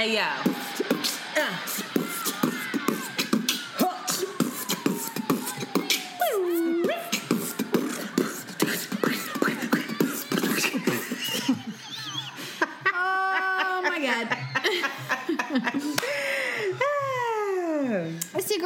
Hey yo. Uh.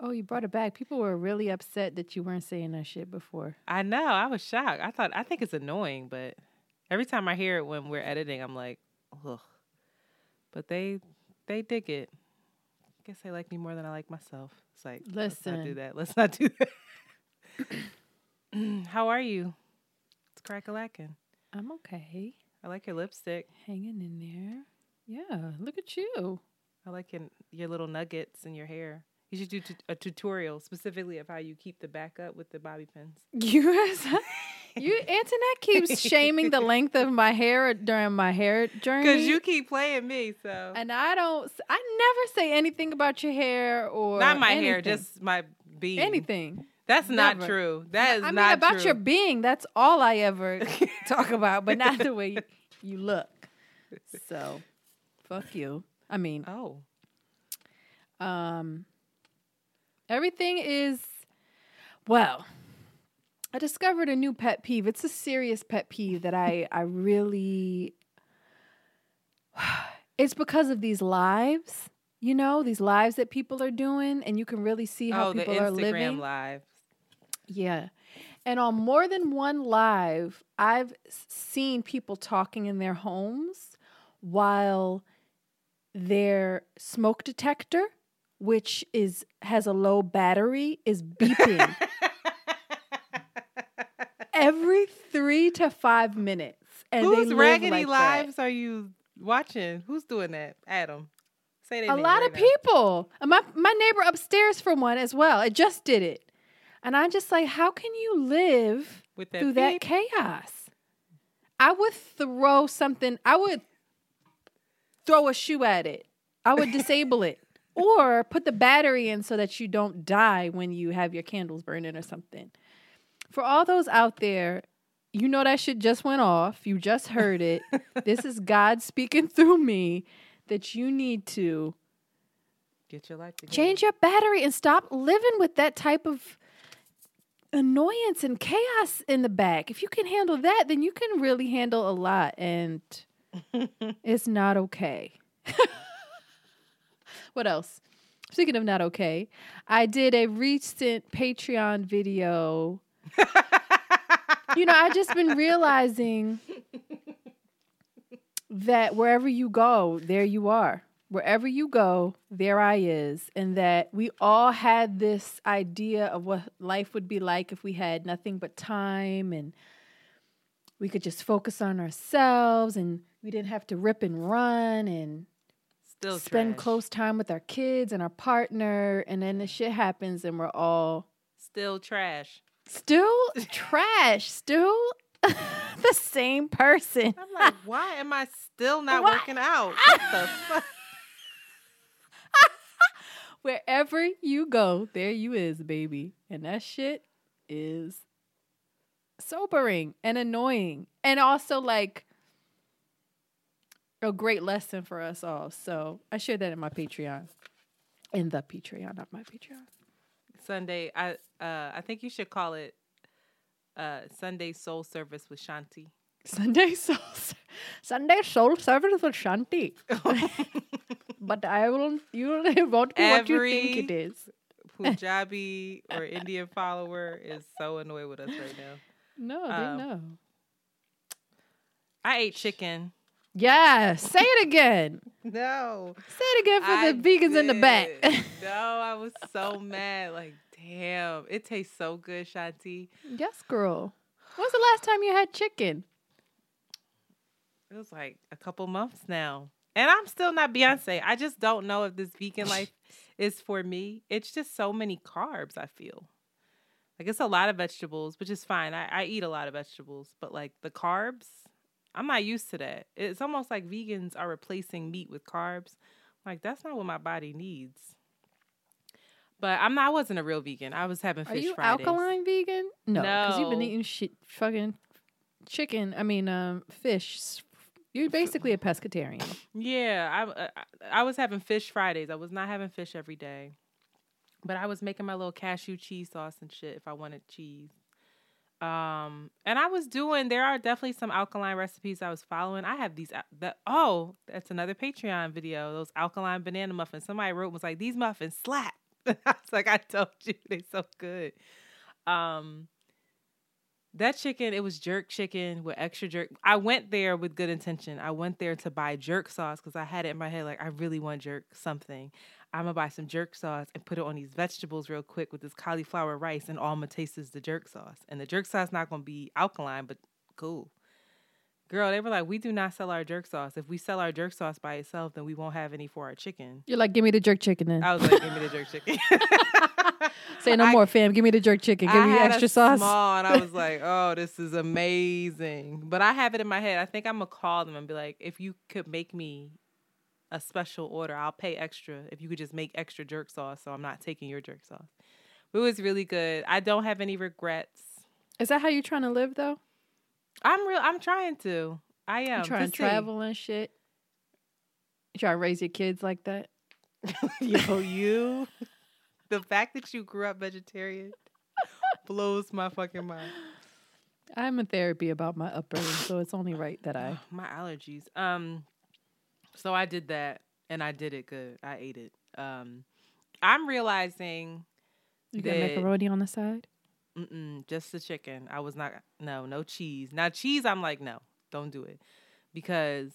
Oh, you brought it back. People were really upset that you weren't saying that shit before. I know. I was shocked. I thought I think it's annoying, but every time I hear it when we're editing, I'm like, ugh. But they they dig it. I guess they like me more than I like myself. It's like let's not do that. Let's not do that. How are you? It's crack a lacking. I'm okay. I like your lipstick. Hanging in there. Yeah, look at you. I like your your little nuggets in your hair. You should do tu- a tutorial specifically of how you keep the back up with the bobby pins. You, you, Antoinette keeps shaming the length of my hair during my hair journey. Because you keep playing me, so and I don't. I never say anything about your hair or not my hair, just my being. anything. That's not true. That is I mean, about true. your being. That's all I ever talk about, but not the way you, you look. So, fuck you. I mean, oh, um, everything is well. I discovered a new pet peeve. It's a serious pet peeve that I I really. It's because of these lives, you know, these lives that people are doing, and you can really see how oh, the people are living. live. Yeah. And on more than one live, I've seen people talking in their homes while their smoke detector, which is has a low battery, is beeping every 3 to 5 minutes. And Whose raggedy like that. lives are you watching? Who's doing that? Adam. Say that. a lot of people. My my neighbor upstairs from one as well. It just did it. And I'm just like, how can you live with that through that chaos. I would throw something, I would throw a shoe at it. I would disable it. Or put the battery in so that you don't die when you have your candles burning or something. For all those out there, you know that shit just went off. You just heard it. this is God speaking through me that you need to Get your life together. change your battery and stop living with that type of annoyance and chaos in the back. If you can handle that, then you can really handle a lot and it's not okay. what else? Speaking of not okay, I did a recent Patreon video. you know, I just been realizing that wherever you go, there you are. Wherever you go, there I is. And that we all had this idea of what life would be like if we had nothing but time and we could just focus on ourselves and we didn't have to rip and run and Still spend trash. close time with our kids and our partner. And then the shit happens and we're all Still trash. still trash, still the same person. I'm like, why am I still not Why? working out? What the fuck? Wherever you go, there you is, baby. And that shit is sobering and annoying. And also like a great lesson for us all. So I share that in my Patreon. In the Patreon, not my Patreon. Sunday. I uh I think you should call it uh Sunday Soul Service with Shanti. Sunday soul Sunday soul service with Shanti. but I will you it won't be what you think it is. Punjabi or Indian follower is so annoyed with us right now. No, they Um, know. I ate chicken. Yeah, say it again. No. Say it again for I the vegans in the back. no, I was so mad. Like, damn, it tastes so good, Shanti. yes, girl. When's the last time you had chicken? It was like a couple months now. And I'm still not Beyonce. I just don't know if this vegan life is for me. It's just so many carbs, I feel. Like it's a lot of vegetables, which is fine. I, I eat a lot of vegetables, but like the carbs, I'm not used to that. It's almost like vegans are replacing meat with carbs. Like that's not what my body needs. But I'm not. I wasn't a real vegan. I was having fish Are you Fridays. alkaline vegan? No, because you've been eating shit, fucking chicken. I mean, um, fish. You're basically a pescatarian. Yeah, I, I I was having fish Fridays. I was not having fish every day, but I was making my little cashew cheese sauce and shit if I wanted cheese. Um, and I was doing. There are definitely some alkaline recipes I was following. I have these. That oh, that's another Patreon video. Those alkaline banana muffins. Somebody wrote was like these muffins slap. I was like, I told you they're so good. Um, that chicken, it was jerk chicken with extra jerk. I went there with good intention. I went there to buy jerk sauce because I had it in my head like I really want jerk something. I'm gonna buy some jerk sauce and put it on these vegetables real quick with this cauliflower rice, and all I'm gonna taste is the jerk sauce. And the jerk sauce is not gonna be alkaline, but cool. Girl, they were like, we do not sell our jerk sauce. If we sell our jerk sauce by itself, then we won't have any for our chicken. You're like, give me the jerk chicken then. I was like, give me the jerk chicken. Say no I- more, fam. Give me the jerk chicken. Give I me extra sauce. Small, and I was like, "Oh, this is amazing." But I have it in my head. I think I'm gonna call them and be like, "If you could make me a special order, I'll pay extra. If you could just make extra jerk sauce, so I'm not taking your jerk sauce." But it was really good. I don't have any regrets. Is that how you're trying to live though? I'm real. I'm trying to. I am You trying to travel and shit. You trying to raise your kids like that? Yo, you. The fact that you grew up vegetarian blows my fucking mind. I'm in therapy about my upbringing, so it's only right that I. my allergies. Um, so I did that, and I did it good. I ate it. Um, I'm realizing You got macaroni on the side. mm-mm, just the chicken. I was not no no cheese. Now cheese, I'm like no, don't do it because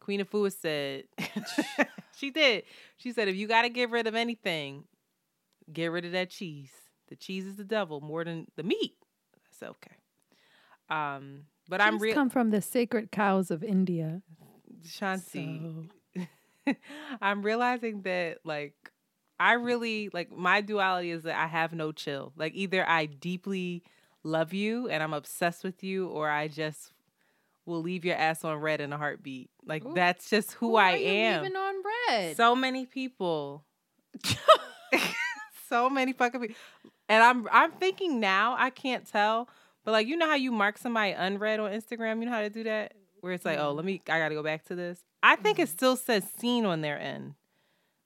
Queen of Food said she did. She said if you got to get rid of anything, get rid of that cheese. The cheese is the devil more than the meat. I said okay. Um, but I'm She's real. come from the sacred cows of India. Shanti. So I'm realizing that like I really like my duality is that I have no chill. Like either I deeply love you and I'm obsessed with you or I just will leave your ass on red in a heartbeat. Like Ooh. that's just who, Who I am. leaving on red. So many people. so many fucking people. And I'm I'm thinking now, I can't tell, but like you know how you mark somebody unread on Instagram, you know how to do that? Where it's like, oh, mm-hmm. let me I gotta go back to this. I think it mm-hmm. still says seen on their end.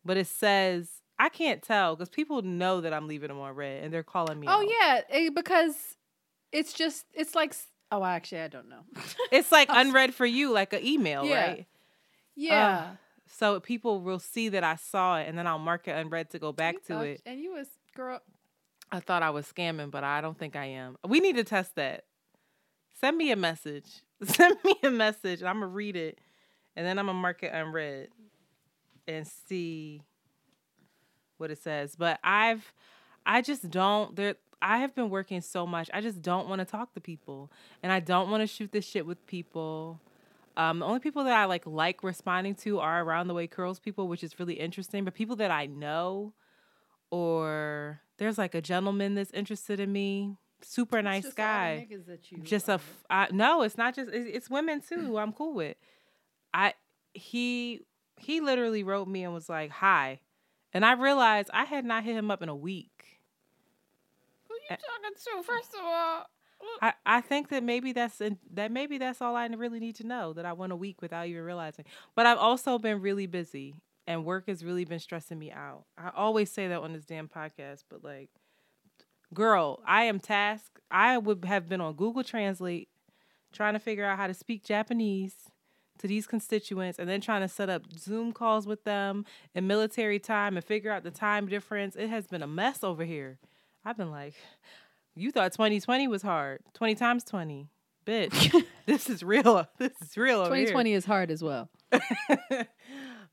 But it says I can't tell because people know that I'm leaving them on red and they're calling me. oh out. yeah, eh, because it's just it's like. Oh, actually, I don't know. It's like unread for you, like an email, Yeah. right? yeah, um, So people will see that I saw it and then I'll mark it unread to go back You to thought- it. And you was girl. I thought I was scamming, but I don't think I am. We need to test that. Send me a message. Send me a message. I'm gonna read it, and then I'm gonna mark it unread and see what it says. But I've, I just don't. There, I have been working so much. I just don't want to talk to people, and I don't want to shoot this shit with people. Um, the only people that I like like responding to are around the way curls people, which is really interesting. But people that I know, or there's like a gentleman that's interested in me, super nice guy just a f- I, no it's not just it's, it's women too who i'm cool with i he he literally wrote me and was like hi and i realized i had not hit him up in a week Who you talking to? First of all, i, I think that maybe that's that maybe that's all i really need to know that i went a week without even realizing. But i've also been really busy and work has really been stressing me out. I always say that on this damn podcast but like girl i am tasked. I would have been on google translate trying to figure out how to speak japanese to these constituents and then trying to set up zoom calls with them in military time and figure out the time difference. It has been a mess over here. I've been like you thought 2020 was hard 20 times 20 bitch this is real this is real over here. 2020 is hard as well.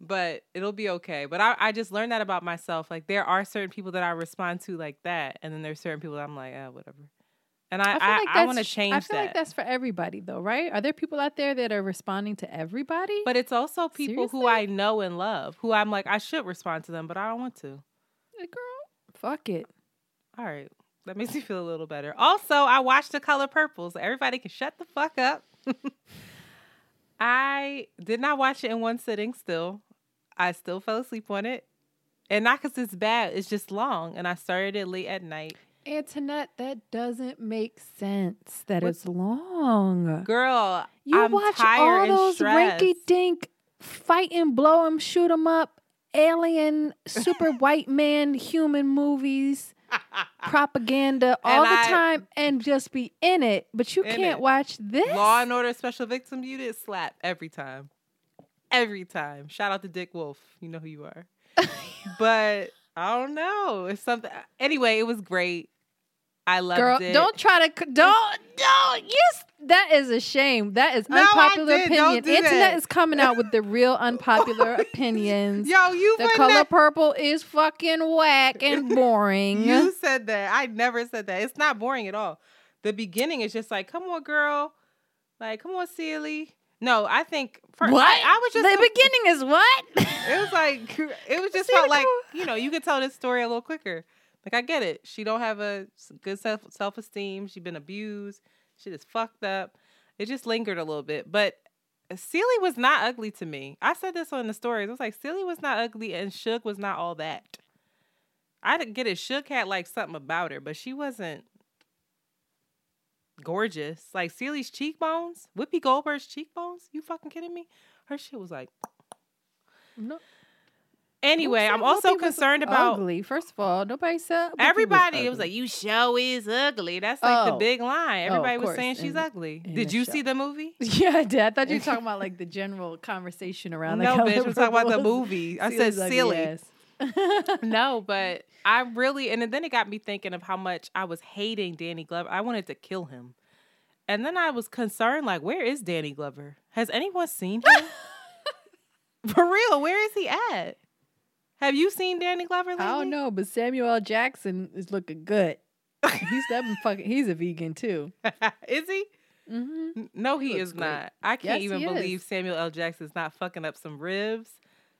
but it'll be okay. But I, I just learned that about myself. Like there are certain people that I respond to like that, and then there's certain people that I'm like, ah, whatever. And I, I like I, want to change I feel that. like that's for everybody though, right? Are there people out there that are responding to everybody? but it's also people who I know and love, who I'm like, I should respond to them, but I don't want to. Like, girl, fuck it. All right. That makes me feel a little better. Also, I watched The Color Purple, so everybody can shut the fuck up. I did not watch it in one sitting still. I still fell asleep on it. And not because it's bad, it's just long. And I started it late at night. Antoinette, that doesn't make sense. That What- it's long. Girl, You I'm watch tired all those rinky dink fight and blow 'em, shoot 'em up, alien, super white man, human movies, propaganda all And the I- time, and just be in it. But you can't it. watch this. Law and Order Special Victim Unit slap every time. Every time. Shout out to Dick Wolf. You know who you are. but I don't know. It's something. Anyway, it was great. I loved it Girl, it. don't try to don't don't yes that is a shame. That is unpopular opinion. do Antoinette that. is coming out with the real unpopular opinions. Yo, you the color that- purple is fucking whack and boring. You said that. I never said that. It's not boring at all. The beginning is just like, come on, girl. Like, come on, Celie. No, I think for what? I, I was just the beginning is what? It was like it was just felt like you know you could tell this story a little quicker. Like I get it. She don't have a good self self esteem. She been abused. She just fucked up. It just lingered a little bit, but Celie was not ugly to me. I said this on the stories. I was like, Celie was not ugly, and Shug was not all that. I didn't get it. Shug had like something about her, but she wasn't gorgeous. Like Celie's cheekbones, Whoopi Goldberg's cheekbones. You fucking kidding me? Her shit was like. No. Anyway, I'm also concerned about ugly. First of all, nobody said everybody. Was it was like, "You show is ugly." That's like the Oh. big line. Oh, Everybody was course, saying she's in- ugly. in Did you show. see the movie? Yeah, I did. I thought you were talking about like the general conversation around. no, the bitch. I'm talking about the movie. I said silly. ass. no, but I really and then it got me thinking of how much I was hating Danny Glover. I wanted to kill him. And then I was concerned, like, where is Danny Glover? Has anyone seen him? For real, where is he at? Have you seen Danny Glover lately? I don't know, but Samuel L. Jackson is looking good. He's that fucking. He's a vegan too. is he? Mm-hmm. No, he, He is great. not. I can't Yes, even believe is. Samuel L. Jackson's not fucking up some ribs,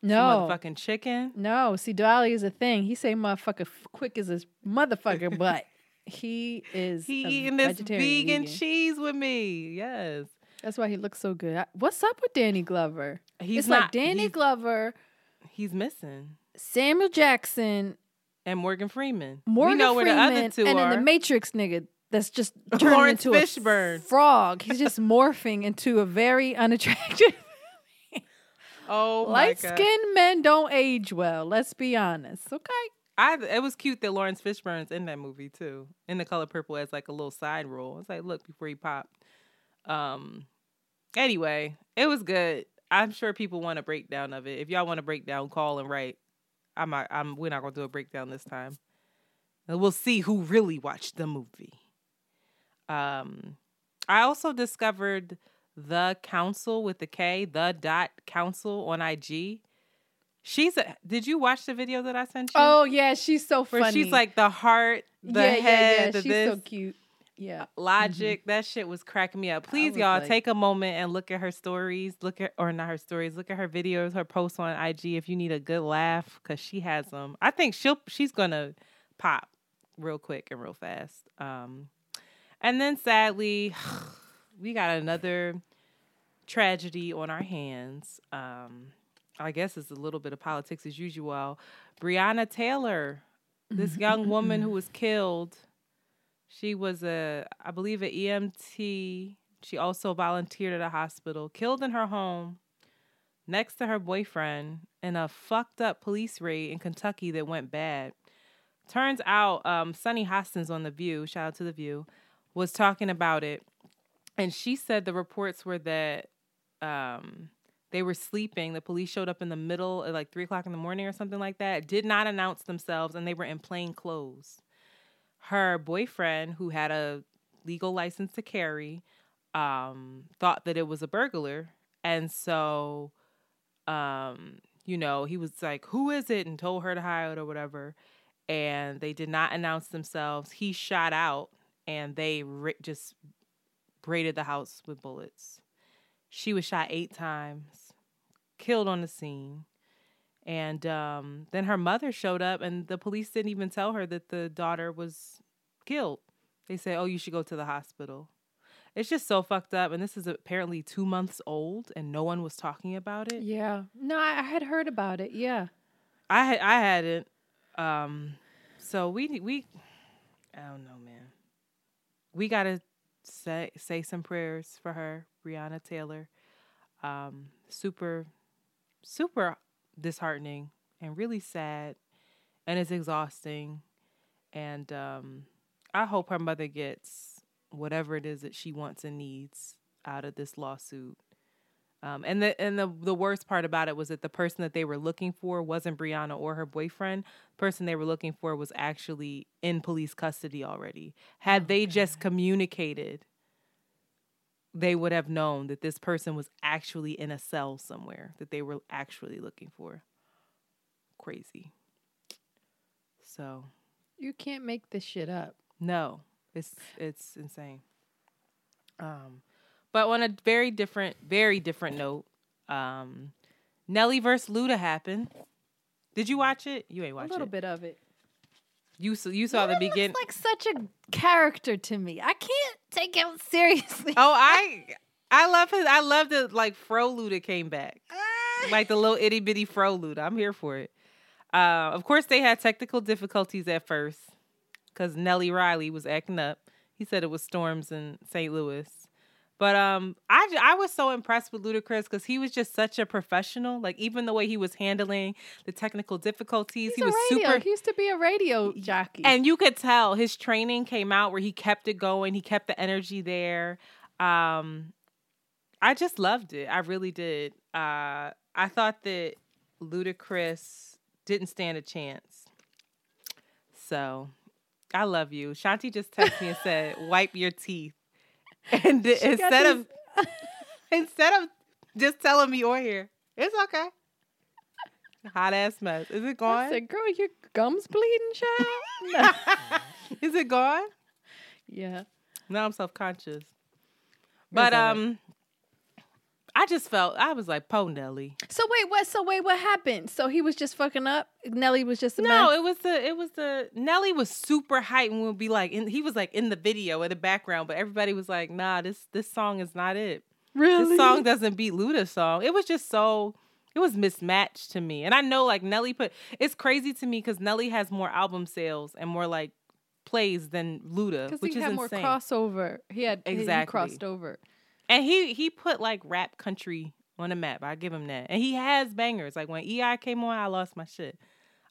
some No, motherfucking chicken. no. See, Dolly is a thing. He say motherfucker f- quick as his motherfucker, but he is. He eating this vegan, vegan. cheese with me. Yes, That's why he looks so good. I- What's up with Danny Glover? he's it's not. like Danny he's, Glover, he's missing. Samuel Jackson, And Morgan Freeman. Morgan we know where the other two and are. then the Matrix nigga that's just turning Laurence into Fishburne. a frog. He's just morphing into a very unattractive. oh my light skinned men don't age well. Let's be honest. Okay. I it was cute that Laurence Fishburne's in that movie too, in the color purple as like a little side role. It's like look before he popped. Um. Anyway, it was good. I'm sure people want a breakdown of it. If y'all want a breakdown, call and write. I'm not, I'm we're not gonna do a breakdown this time. And we'll see who really watched the movie. Um, I also discovered the council with the K, the dot council on IG. She's a, did you watch the video that I sent you? Oh yeah, she's so where funny. she's like the heart, the yeah, head, yeah, yeah. She's this so cute. Yeah. logic. That shit was cracking me up. Please, y'all, like- take a moment and look at her stories. Look at or not her stories. Look at her videos, her posts on IG if you need a good laugh, because she has them. I think she'll she's gonna pop real quick and real fast. Um, and then sadly, we got another tragedy on our hands. Um, I guess it's a little bit of politics as usual. Breonna Taylor, this young woman who was killed. She was a, I believe, an EMT. She also volunteered at a hospital, killed in her home next to her boyfriend in a fucked up police raid in Kentucky that went bad. Turns out, um, Sunny Hostins on The View, shout out to The View, was talking about it. And she said the reports were that um, they were sleeping. The police showed up in the middle at like three o'clock in the morning or something like that, did not announce themselves, and they were in plain clothes her boyfriend, who had a legal license to carry, um, thought that it was a burglar. And so, um, you know, he was like, Who is it? and told her to hide or whatever. And they did not announce themselves. He shot out and they ri- just braided the house with bullets. She was shot eight times, killed on the scene. And um, then her mother showed up, and the police didn't even tell her that the daughter was killed. They say, "Oh, you should go to the hospital." It's just so fucked up, and this is apparently two months old, and no one was talking about it. Yeah. No, I, I had heard about it. Yeah. I had I hadn't. Um, so we we, I don't know, man. We gotta say say some prayers for her, Breonna Taylor. Um, super, super disheartening and really sad, and it's exhausting. And um, I hope her mother gets whatever it is that she wants and needs out of this lawsuit. Um, and the and the the worst part about it was that the person that they were looking for wasn't Breonna or her boyfriend. The person they were looking for was actually in police custody already. Had they just communicated, they would have known that this person was actually in a cell somewhere that they were actually looking for. Crazy. So You can't make this shit up. no, it's it's insane. Um, but on a very different, very different note, um, Nelly versus Luda happened. Did you watch it? You ain't watched it. A little it. bit of it. You s- you saw the beginning. looks like such a character to me. I can't take him seriously. oh, I I love his. I love the like Fro Luda came back, like the little itty bitty Fro Luda. I'm here for it. Uh, of course, they had technical difficulties at first because Nellie Riley was acting up. He said it was storms in St. Louis. But um, I, I was so impressed with Ludacris because he was just such a professional. Like even the way he was handling the technical difficulties, He's he was radio. super. He used to be a radio jockey. And you could tell his training came out where he kept it going. He kept the energy there. Um, I just loved it. I really did. Uh, I thought that Ludacris didn't stand a chance. So, I love you. Shanti just texted me and said, "Wipe your teeth." And instead of instead of just telling me or here, it's okay. Hot ass mess. Is it gone? I said, "Girl, your gums bleeding, child." Is it gone? yeah. Now I'm self conscious. But um I just felt I was like, Po Nelly. So wait, what? So wait, what happened? So he was just fucking up. Nelly was just a No, mess? it was the it was the Nelly was super hyped and would be like in, he was like in the video in the background, but everybody was like, nah, this this song is not it. really. This song doesn't beat Luda's song. It was just so it was mismatched to me. And I know like Nelly put it's crazy to me because Nelly has more album sales and more like plays than Luda, because which he is had insane. more crossover. He had exactly Exactly. he crossed over. And he he put like rap country on the map. I give him that. And he has bangers. Like when EI came on, I lost my shit.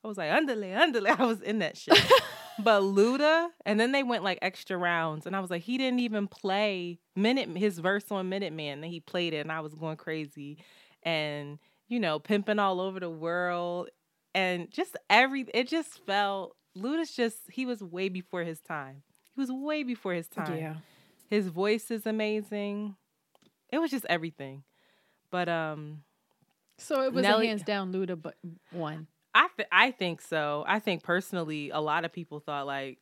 I was like, underlay, underlay. I was in that shit. but Luda, and then they went like extra rounds, and I was like, he didn't even play minute his verse on Minute Man. And he played it, and I was going crazy. And you know, pimping all over the world, and just every it just felt Luda's just he was way before his time. He was way before his time. Yeah, His voice is amazing. It was just everything. But um So it was Nelly- a hands down Luda, but one. I th- I think so. I think personally a lot of people thought like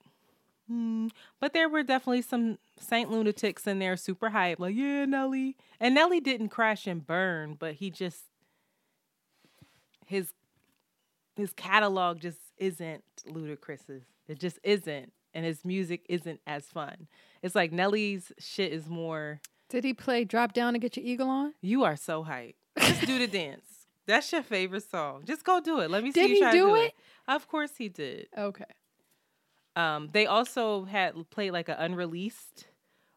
hmm. but there were definitely some Saint lunatics in there super hype like yeah, Nelly. And Nelly didn't crash and burn, but he just his his catalog just isn't Ludacris's. It just isn't. And his music isn't as fun. It's like Nelly's shit is more Did he play Drop Down and Get Your Eagle On? You are so hype. Just do the dance. That's your favorite song. Just go do it. Let me see Did you try to do do it? it. Of course he did. Okay. Um, they also had played like an unreleased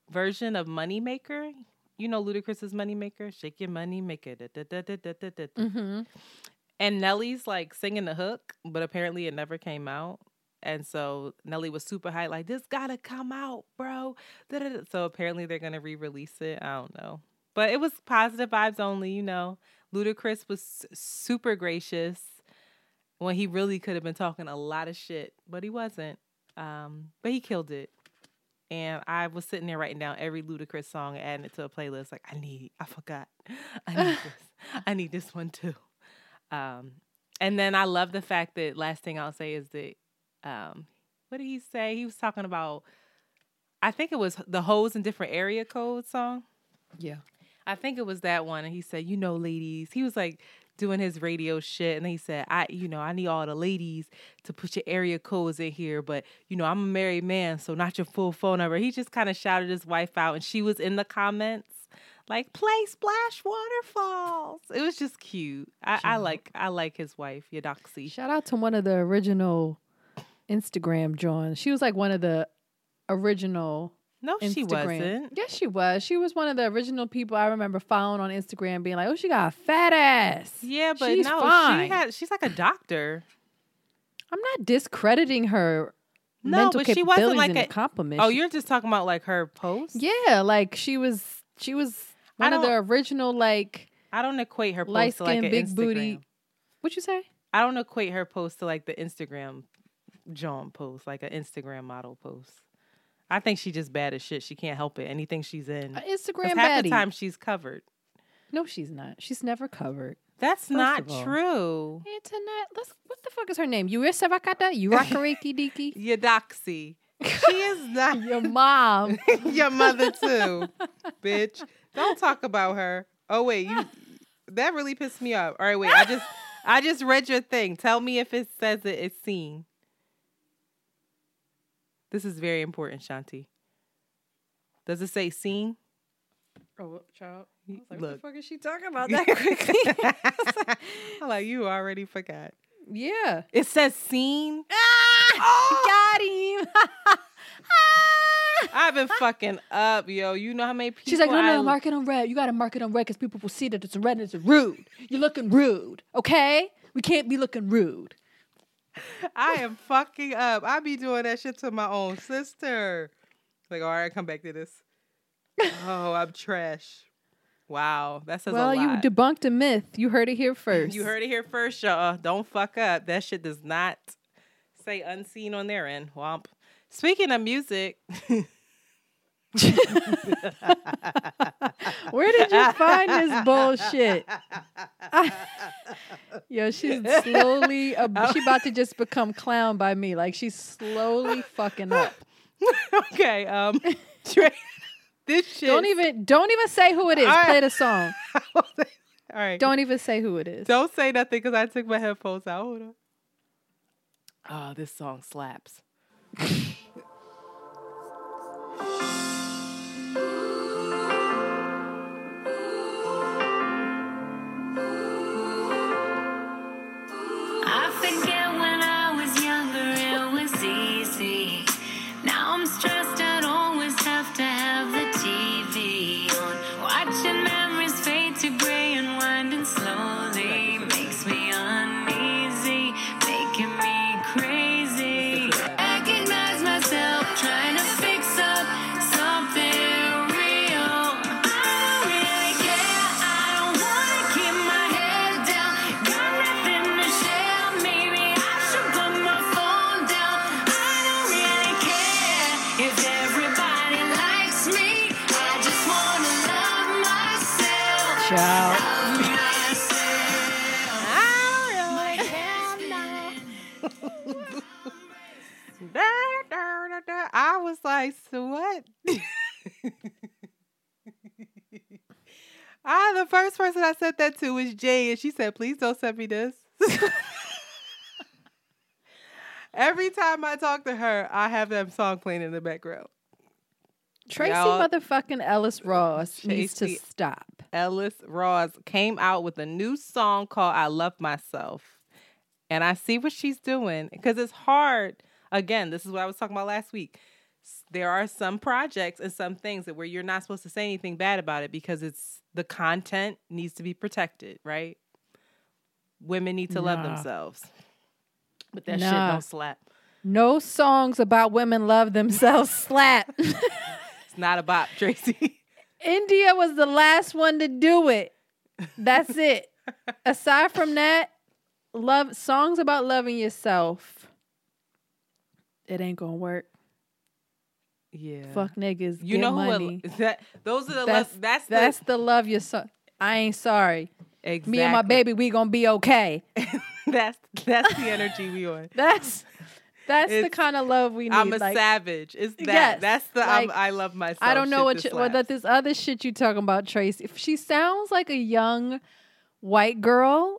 version of Moneymaker. You know Ludacris's Moneymaker? Shake your money maker. da, da, da, da, da, da, da. Mm-hmm. And Nelly's like singing the hook, but apparently it never came out. And so Nelly was super hyped, like, this gotta come out, bro. Da, da, da. So apparently they're gonna re release it. I don't know. But it was positive vibes only, you know. Ludacris was super gracious when he really could have been talking a lot of shit, but he wasn't. Um, but he killed it. And I was sitting there writing down every Ludacris song and adding it to a playlist. Like, I need, I forgot. I need this. I need this one too. Um, and then I love the fact that last thing I'll say is that um, what did he say? He was talking about I think it was the hoes in different area code song. Yeah. I think it was that one. And he said, you know, ladies, he was like doing his radio shit. And he said, I, you know, I need all the ladies to put your area codes in here. But, you know, I'm a married man, so not your full phone number. He just kind of shouted his wife out. And she was in the comments like play splash waterfalls. It was just cute. I, I like I like his wife, Eudoxie. Shout out to one of the original Instagram John. She was like one of the original No, Instagram. she wasn't. Yes, she was. She was one of the original people I remember following on Instagram being like, Oh, she got a fat ass. Yeah, but She's no, fine. she had she's like a doctor. I'm not discrediting her No, mental but she wasn't like a- compliment. Oh, you're just talking about like her post? Yeah, like she was she was one of the original like I don't equate her post to like an big Instagram. booty. What you say? I don't equate her post to like the Instagram John post, like an Instagram model post. I think she just bad as shit. She can't help it. Anything she's in. Instagram half baddie. the time she's covered. No, she's not. She's never covered. That's not true. Internet. Let's. What the fuck is her name? Yurisa Vakata. Yurakareki Diki. Eudoxie. She is not Your mom. your mother too, bitch. Don't talk about her. Oh wait, you that really pissed me off. All right, wait. I just I just read your thing. Tell me if it says it is seen. This is very important, Shanti. Does it say scene? Oh, child. was like, what What the fuck is she talking about that quickly? I'm like, you already forgot. yeah. It says seen. Ah! Oh! Got him. I've been fucking up, yo. You know how many people She's like, no, no, I- mark it on red. You got to mark it on red because people will see that it's red and it's rude. You're looking rude, okay? We can't be looking rude. I am fucking up. I be doing that shit to my own sister. Like, all right, come back to this. Oh, I'm trash. Wow, that says well, a you debunked a myth. You heard it here first. You heard it here first, y'all. Don't fuck up. That shit does not say unseen on their end. Womp. Speaking of music, Where did you find this bullshit? Yo, she's slowly. ab- she about to just become clown by me. Like she's slowly fucking up. okay, um, this shit. Don't even. Don't even say who it is. All right. Play the song. All right, Don't even say who it is. Don't say nothing because I took my headphones out. Hold on. Oh, this song slaps. Was like, so what? I the first person I said that to was Jay, and she said, "Please don't send me this." Every time I talk to her, I have that song playing in the background. Tracy Y'all- motherfucking Ellis Ross needs to stop. Ellis Ross came out with a new song called I Love Myself. And I see what she's doing because it's hard. Again, this is what I was talking about last week. There are some projects and some things that where you're not supposed to say anything bad about it because it's the content needs to be protected, right? Women need to love themselves. But that shit don't slap. No songs about women love themselves slap. It's not a bop, Tracy. India was the last one to do it. That's it. Aside from that, love songs about loving yourself. It ain't gonna work. Yeah. Fuck niggas. You know money. who it, that those are the That's love, that's that's the, the love yourself. I ain't sorry. exactly. Me and my baby, we gonna be okay. that's that's the energy we on. That's That's the kind of love we need. I'm a like, savage. It's that. Yes, That's the like, I'm, I love myself. I don't know what you, what that this other shit you talking about, Tracy. If she sounds like a young white girl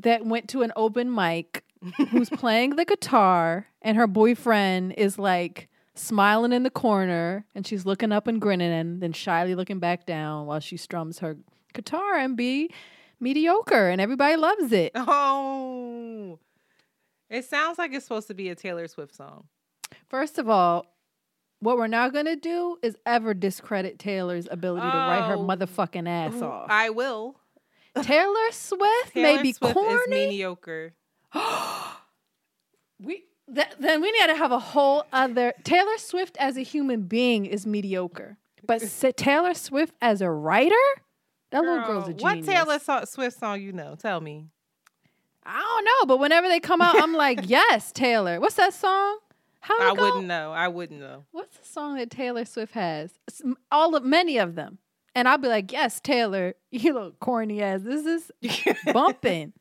that went to an open mic who's playing the guitar and her boyfriend is like smiling in the corner and she's looking up and grinning and then shyly looking back down while she strums her guitar and be mediocre and everybody loves it. Oh, it sounds like it's supposed to be a Taylor Swift song. First of all, what we're not gonna do is ever discredit Taylor's ability to write her Oh. motherfucking ass off. I will. Taylor Swift Taylor may be Swift corny. mediocre. we th- then we need to have a whole other Taylor Swift as a human being is mediocre, but s- Taylor Swift as a writer, that little girl's a genius. What Taylor so- Swift song you know? Tell me. I don't know, but whenever they come out, I'm like, yes, Taylor. What's that song? How I go? wouldn't know. I wouldn't know. What's the song that Taylor Swift has? All of many of them, and I'll be like, yes, Taylor, you look corny ass. This is bumping.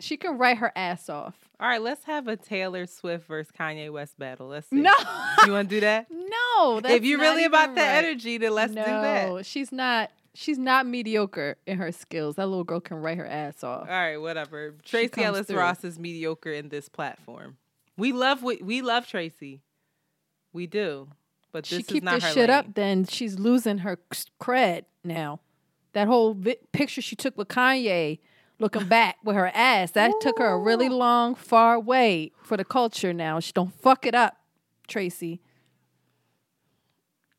She can write her ass off. All right, let's have a Taylor Swift versus Kanye West battle. Let's see. No, You want to do that? no. If you're really about right. energy, then let's no, do that. she's not. She's not mediocre in her skills. That little girl can write her ass off. All right, whatever. Tracy Ellis through. Ross is mediocre in this platform. We love what we love Tracy. We do. But this she is keep not this her shit lane. up, then she's losing her cred now. That whole vi- picture she took with Kanye, looking back with her ass, that took her a really long, far way for the culture. Now she don't fuck it up, Tracy.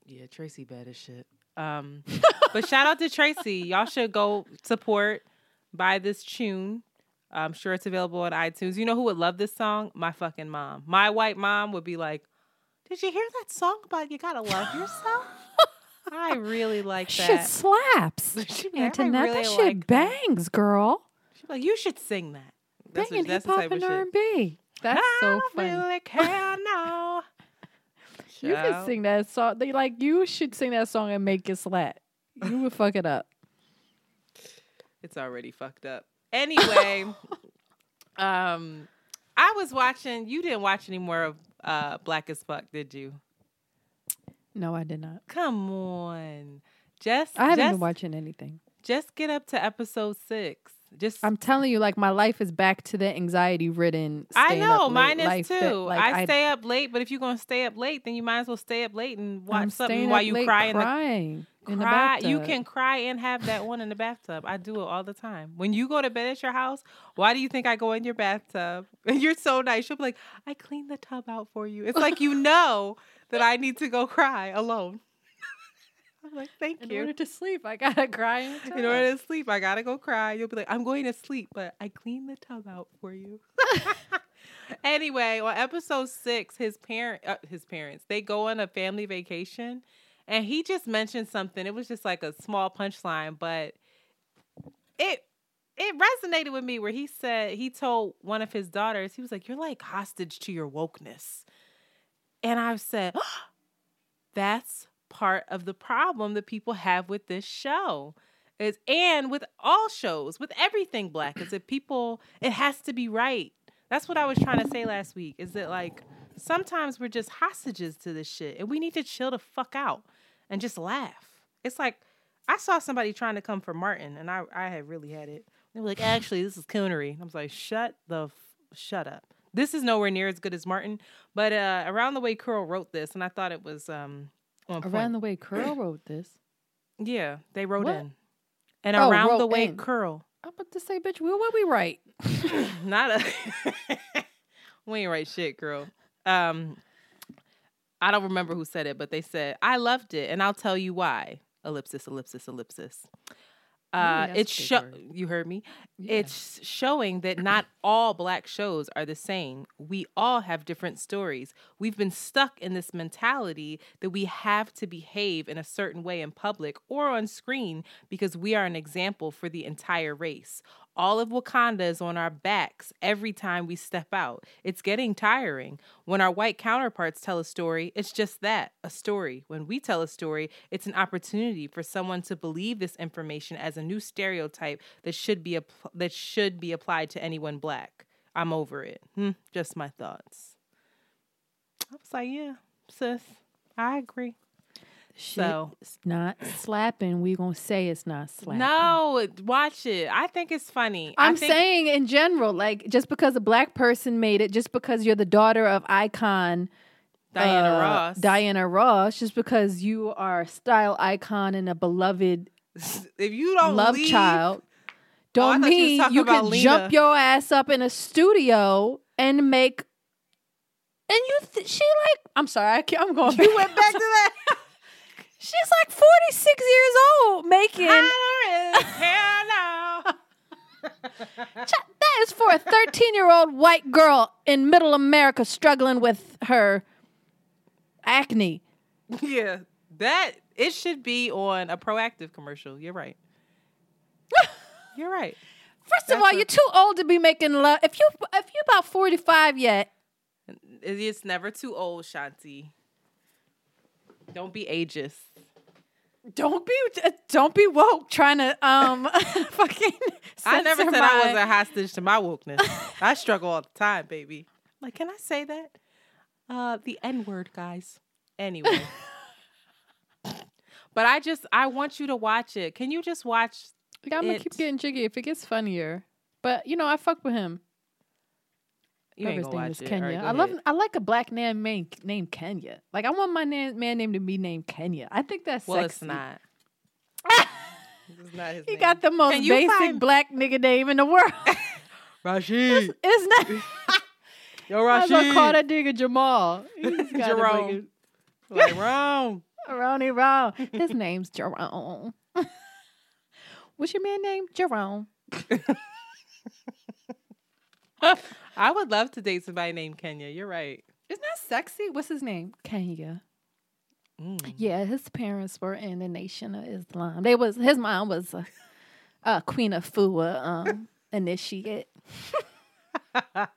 Yeah, Tracy bad as shit. Um, but shout out to Tracy. Y'all should go support, buy this tune. I'm sure it's available on iTunes. You know who would love this song? My fucking mom. My white mom would be like, "Did you hear that song about you gotta love yourself?" I really like Shit that. slaps. She'd be Antoinette, really that shit like that." bangs, girl. She'd like, "You should sing that." That's, Banging what, that's hip the hop type of and shit. R and B. That's I so don't funny. really care now. You can sing that song. They like you should sing that song and make it slap. You would fuck it up. It's already fucked up. Anyway, um, I was watching. You didn't watch any more of uh, Black as Fuck, did you? No, I did not. Come on, just I haven't just, been watching anything. Just get up to episode six. Just I'm telling you, like my life is back to the anxiety ridden. I know mine is too. that, like, I stay up late, but if you're gonna stay up late, then you might as well stay up late and watch I'm something while you cry in the crying in the cry. You can cry and have that one in the bathtub. I do it all the time. When you go to bed at your house, why do you think I go in your bathtub? And you're so nice. She'll be like, I cleaned the tub out for you. It's like you know that I need to go cry alone. I'm like, thank In you. order to sleep, I gotta cry. In, In order to sleep, I gotta go cry. You'll be like, I'm going to sleep, but I cleaned the tub out for you. anyway, on episode six, his parent, uh, his parents, they go on a family vacation, and he just mentioned something. It was just like a small punchline, but it it resonated with me where he said he told one of his daughters, he was like, "You're like hostage to your wokeness," and I said, "That's." Part of the problem that people have with this show is and with all shows with everything black is that people it has to be right. That's what i was trying to say last week is that like sometimes we're just hostages to this shit and we need to chill the fuck out and just laugh. It's like i saw somebody trying to come for martin and i i had really had it. They were like actually this is coonery. I was like shut the f- shut up. This is nowhere near as good as martin but uh around the way curl wrote this and i thought it was um on point. Around the way, Curl wrote this. Yeah, they wrote What? in. And Oh, around the way in. curl. I'm about to say, bitch, what what we write? Not a We ain't right shit, girl. Um I don't remember who said it, but they said, I loved it, and I'll tell you why. Ellipsis, ellipsis, ellipsis. Uh, it's a big sho- you heard me. Yeah. It's showing that not all black shows are the same. We all have different stories. We've been stuck in this mentality that we have to behave in a certain way in public or on screen because we are an example for the entire race. All of Wakanda is on our backs every time we step out. It's getting tiring. When our white counterparts tell a story, it's just that a story. When we tell a story, it's an opportunity for someone to believe this information as a new stereotype that should be app- that should be applied to anyone black. I'm over it. Hmm, just my thoughts. I was like, yeah, sis, I agree. Shit So- it's not slapping. We gonna say it's not slapping. No, watch it. I think it's funny. I'm think- saying in general, like just because a black person made it, just because you're the daughter of icon Diana uh, Ross. Diana Ross, just because you are a style icon and a beloved If you don't love leave, child, Oh, don't you mean talking you can Lena. jump your ass up in a studio and make. And you, th- she like, I'm sorry, I can't, I'm going. you went back to that. She's like 46 years old, making. I don't really care now. That is for a 13 year old white girl in middle America struggling with her acne. yeah, that it should be on a Proactiv commercial. You're right. You're right. First of all, a- you're too old to be making love. If you if you're about 45 yet, It's never too old, Shanti. Don't be ageist. don't be don't be woke trying to um fucking. I never censor said I was a hostage to my wokeness. I struggle all the time, baby. Like, can I say that? Uh, the N word, guys. Anyway. but I just I want you to watch it. Can you just watch? Yeah, I'm gonna keep getting jiggy if it gets funnier. But you know, I fuck with him. You ain't Whoever's gonna name watch is. Kenya. All right, go I love. ahead. I like a black man man named Kenya. Like I want my man, man name to be named Kenya. I think that's Well, sexy. it's not. it's not his He name. got the most basic find- black nigga name in the world. Rashid. it's not. Yo, Rashid. I was gonna call that nigga Jamal. He's gotta Jerome. make Like wrong. Ronnie wrong. His name's Jerome. What's your man name? Jerome. I would love to date somebody named Kenya. You're right. Isn't that sexy? What's his name? Kenya. Mm. Yeah, his parents were in the Nation of Islam. They was his mom was a, a Queen of Fua um, initiate.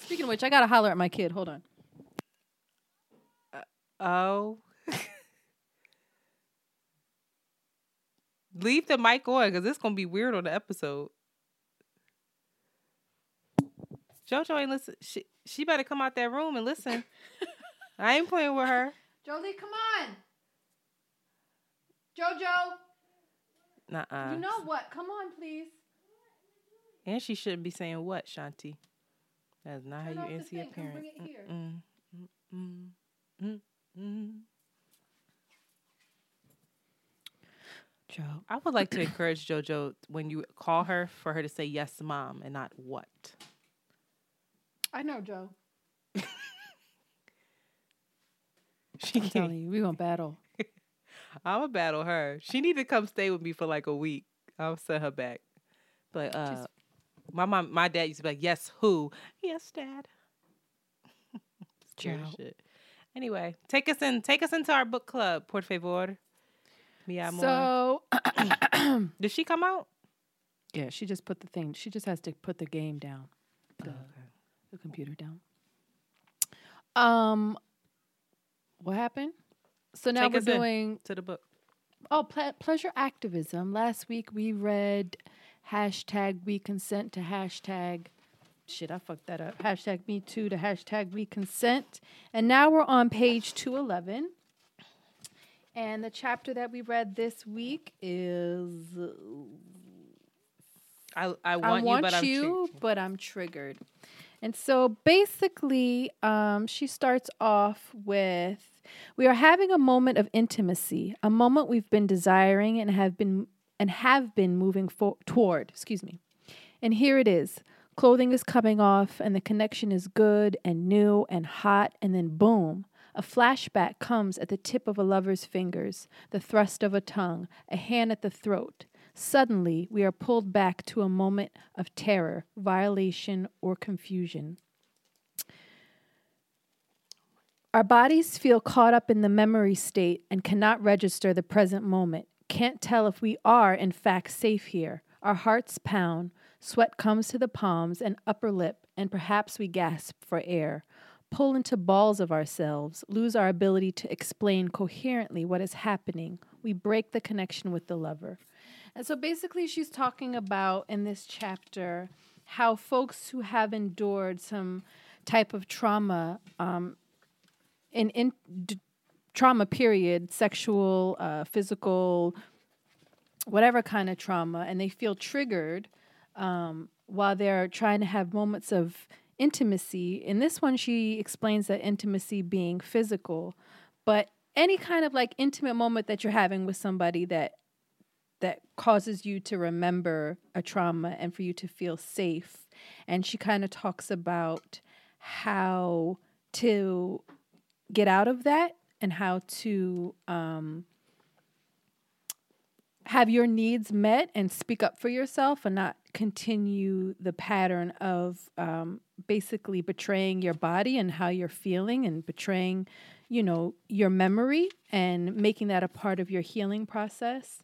Speaking of which, I gotta holler at my kid. Hold on. Oh. Leave the mic on because it's gonna be weird on the episode. Jojo ain't listen. She she better come out that room and listen. I ain't playing with her. Jolie, come on. Jojo, Nuh-uh. you know what? Come on, please. And she shouldn't be saying what, Shanti. That's not Turn how you the answer your thing. Come parent. bring it here. Mm, mm, mm, mm, mm. Joe. I would like to encourage JoJo when you call her for her to say yes, mom, and not what. I know, Joe. She I'm telling you, we gonna battle. I'm gonna battle her. She need to come stay with me for like a week. I'll send her back. But uh, my mom, my dad used to be like, "Yes, who? Yes, dad." Scared shit. Anyway, take us in. Take us into our book club, por favor. Mi amor. So Did she come out? yeah, she just put the thing. She just has to put the game down, the, the computer down. Um, what happened? So now Take we're doing To the book. oh ple- pleasure activism. Last week we read hashtag we consent to hashtag shit. I fucked that up. Hashtag me too to hashtag we consent, and now we're on page two eleven. And the chapter that we read this week is I I want, I you, want but I'm tri- but I'm triggered. And so basically, um, she starts off with We are having a moment of intimacy, a moment we've been desiring and have been and have been moving toward. Excuse me. And here it is. Clothing is coming off, and the connection is good and new and hot, and then boom, a flashback comes at the tip of a lover's fingers, the thrust of a tongue, a hand at the throat. Suddenly, we are pulled back to a moment of terror, violation, or confusion. Our bodies feel caught up in the memory state and cannot register the present moment. Can't tell if we are, in fact, safe here. Our hearts pound, sweat comes to the palms and upper lip, and perhaps we gasp for air. Pull into balls of ourselves, lose our ability to explain coherently what is happening. We break the connection with the lover. And so basically, she's talking about in this chapter how folks who have endured some type of trauma um, in in d- trauma period, sexual, uh, physical, whatever kind of trauma, and they feel triggered um, while they're trying to have moments of intimacy. In this one, she explains that intimacy being physical, but any kind of like intimate moment that you're having with somebody that that causes you to remember a trauma and for you to feel safe. And she kind of talks about how to get out of that and how to um, have your needs met and speak up for yourself and not continue the pattern of um, basically betraying your body and how you're feeling and betraying you know your memory and making that a part of your healing process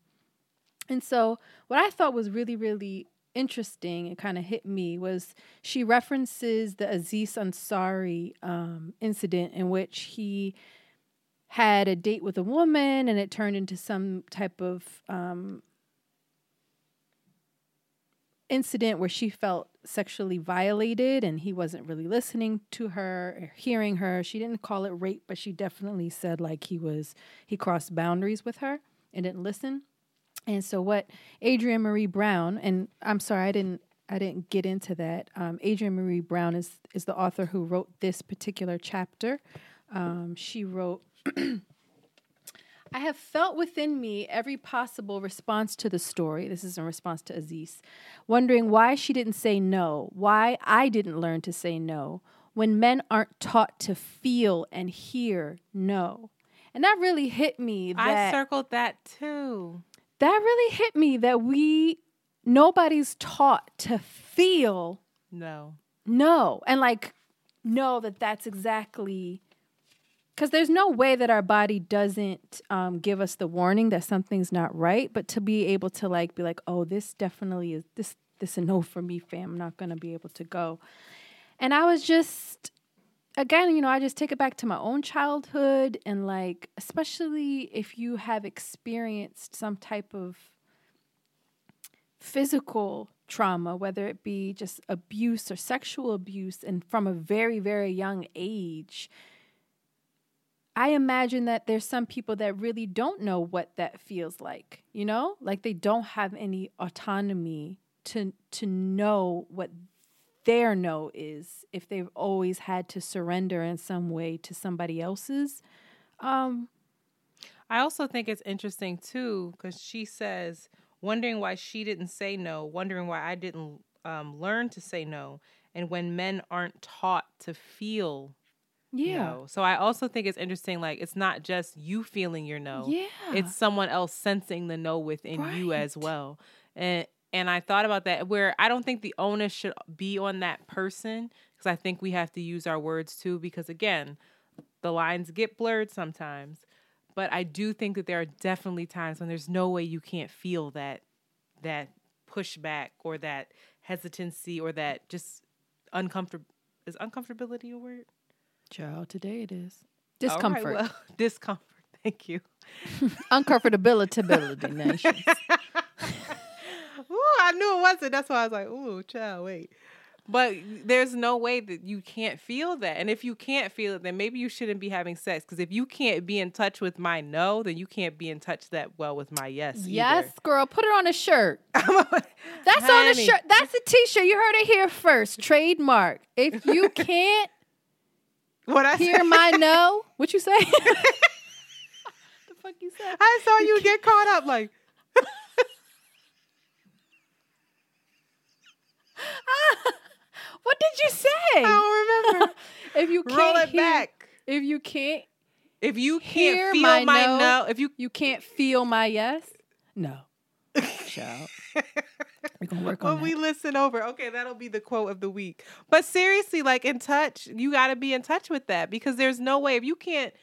and so, what I thought was really, really interesting and kind of hit me was she references the Aziz Ansari um, incident in which he had a date with a woman and it turned into some type of um, incident where she felt sexually violated and he wasn't really listening to her or hearing her. She didn't call it rape, but she definitely said like he was, he crossed boundaries with her and didn't listen. And so what Adrienne Maree Brown and I'm sorry I didn't I didn't get into that. Um, Adrienne Maree Brown is is the author who wrote this particular chapter. Um, she wrote. I have felt within me every possible response to the story. This is in response to Aziz, wondering why she didn't say no, why I didn't learn to say no, when men aren't taught to feel and hear no. And that really hit me. That I circled that too that really hit me that we nobody's taught to feel no. no and like know that that's exactly because there's no way that our body doesn't um, give us the warning that something's not right but to be able to like be like oh this definitely is this this a no for me fam i'm not gonna be able to go. And i was just again, you know, I just take it back to my own childhood and like, especially if you have experienced some type of physical trauma, whether it be just abuse or sexual abuse, and from a very, very young age. I imagine that there's some people that really don't know what that feels like, you know? Like they don't have any autonomy to to know what their no is if they've always had to surrender in some way to somebody else's. Um, I also think it's interesting too because she says, wondering why she didn't say no, wondering why I didn't um, learn to say no, and when men aren't taught to feel yeah. No. So I also think it's interesting, like it's not just you feeling your no. Yeah. It's someone else sensing the no within right. you as well. And and I thought about that where I don't think the onus should be on that person because I think we have to use our words too because again, the lines get blurred sometimes. But I do think that there are definitely times when there's no way you can't feel that that pushback or that hesitancy or that just uncomfortable is uncomfortability a word? Child, today it is. Discomfort. Right, well, discomfort. Thank you. Uncomfortability nations. I knew it wasn't. That's why I was like, ooh, child, wait. But there's no way that you can't feel that. And if you can't feel it, then maybe you shouldn't be having sex. Because if you can't be in touch with my no, then you can't be in touch that well with my yes. Yes, either. girl. Put it on a shirt. That's on a shirt. That's a t shirt. You heard it here first. Trademark. If you can't what I hear say? my no, what you say? the fuck you said? I saw you, you get caught up like. what did you say? I don't remember. if you can't roll it hear, back, if you can't, if you can't feel my, my no, no, if you you can't feel my yes, no. Shout. We're gonna work on when that. we listen over. Okay, that'll be the quote of the week. But seriously, like in touch, you got to be in touch with that because there's no way if you can't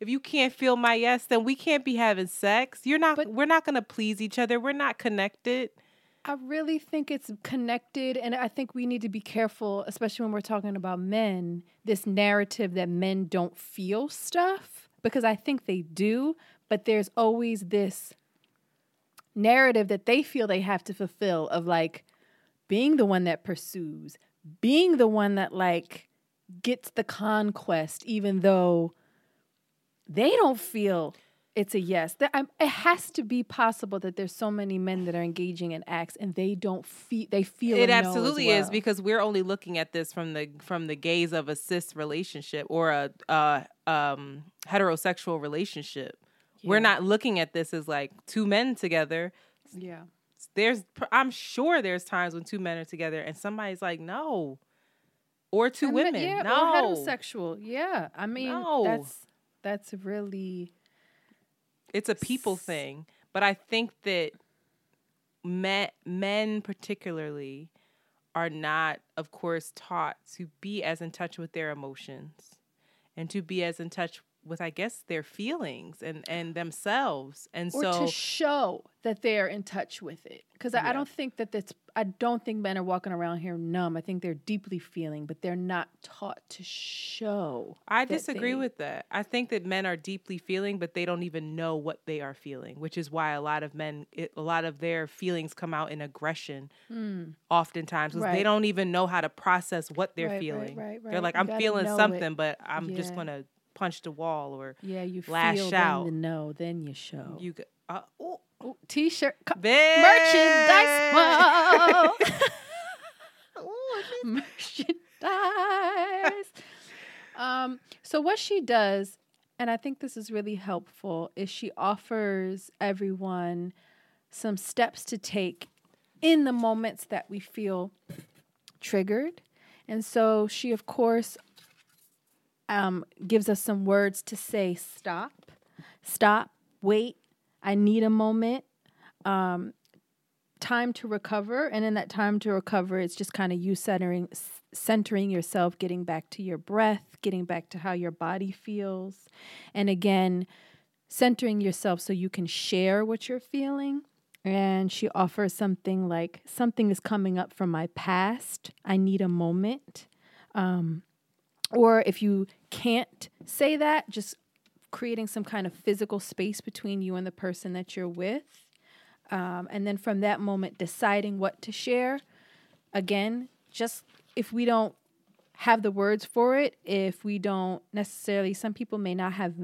if you can't feel my yes, then we can't be having sex. You're not. But, we're not gonna please each other. We're not connected. I really think it's connected. And I think we need to be careful, especially when we're talking about men, this narrative that men don't feel stuff, because I think they do, but there's always this narrative that they feel they have to fulfill of like being the one that pursues, being the one that like gets the conquest, even though they don't feel it's a yes. There, I'm, it has to be possible that there's so many men that are engaging in acts and they don't feel they feel it a no as absolutely is because we're only looking at this from the from the gaze of a cis relationship or a uh, um, heterosexual relationship. We're not looking at this as like two men together. yeah. There's, I'm sure there's times when two men are together and somebody's like, no, or two And women, yeah, no, or heterosexual. Yeah, I mean No. that's that's really it's a people thing. But I think that men, men particularly, are not, of course, taught to be as in touch with their emotions and to be as in touch with, I guess, their feelings and and themselves. And or so, to show that they're in touch with it because I, I don't think that that's i don't think men are walking around here numb i think they're deeply feeling but they're not taught to show I disagree they- with that. I think that men are deeply feeling, but they don't even know what they are feeling, which is why a lot of men, it, a lot of their feelings come out in aggression, oftentimes, because they Hmm. Don't even know how to process what they're Right, right, feeling. right, They're like, You I'm feeling know it. something, but I'm just gonna punch the wall or yeah you Lash feel out. then the no then you show you. Go, uh, ooh, Ooh, t-shirt co- merchandise. merchandise merchandise um so what she does and i think this is really helpful is she offers everyone some steps to take in the moments that we feel triggered and so she of course um, gives us some words to say stop. Stop wait. I need a moment. Um, time to recover. And in that time to recover it's just kind of you centering centering yourself getting back to your breath getting back to how your body feels. And again centering yourself so you can share what you're feeling. And she offers something like something is coming up from my past. I need a moment. Um, or if you can't say that just creating some kind of physical space between you and the person that you're with. Um, and then from that moment deciding what to share. Again just if we don't have the words for it if we don't necessarily some people may not have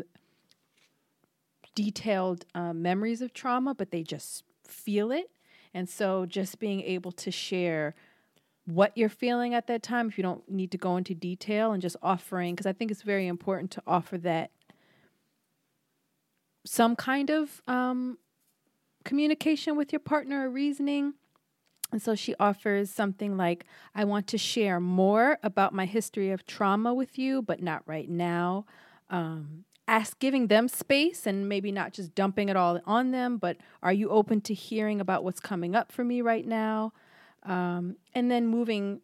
detailed uh, memories of trauma but they just feel it. And so just being able to share what you're feeling at that time if you don't need to go into detail and just offering because i think it's very important to offer that some kind of um, communication with your partner or reasoning. And so she offers something like, I want to share more about my history of trauma with you, but not right now. Um, ask giving them space and maybe not just dumping it all on them, but are you open to hearing about what's coming up for me right now? Um, and then moving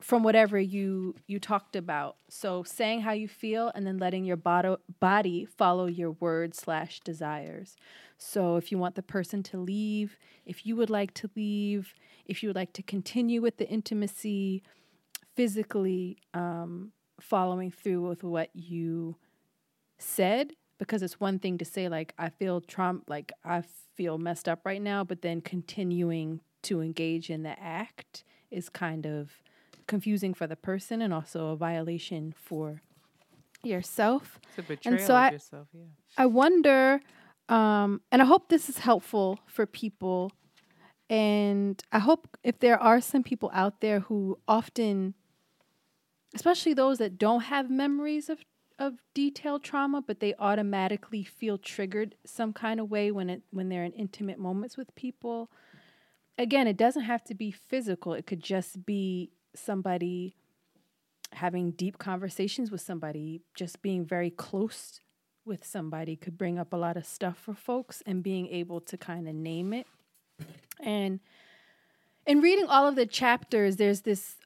from whatever you you talked about. So saying how you feel and then letting your body body follow your words slash desires. So if you want the person to leave, if you would like to leave, if you would like to continue with the intimacy, physically um, following through with what you said, because it's one thing to say like I feel trauma, like I feel messed up right now, but then continuing to engage in the act is kind of confusing for the person and also a violation for yourself. It's a betrayal so of I- yourself. Yeah. I wonder, um, and I hope this is helpful for people. And I hope if there are some people out there who often, especially those that don't have memories of, of detailed trauma, but they automatically feel triggered some kind of way when it when they're in intimate moments with people. Again, it doesn't have to be physical. It could just be somebody having deep conversations with somebody, just being very close with somebody could bring up a lot of stuff for folks and being able to kind of name it. And in reading all of the chapters, there's this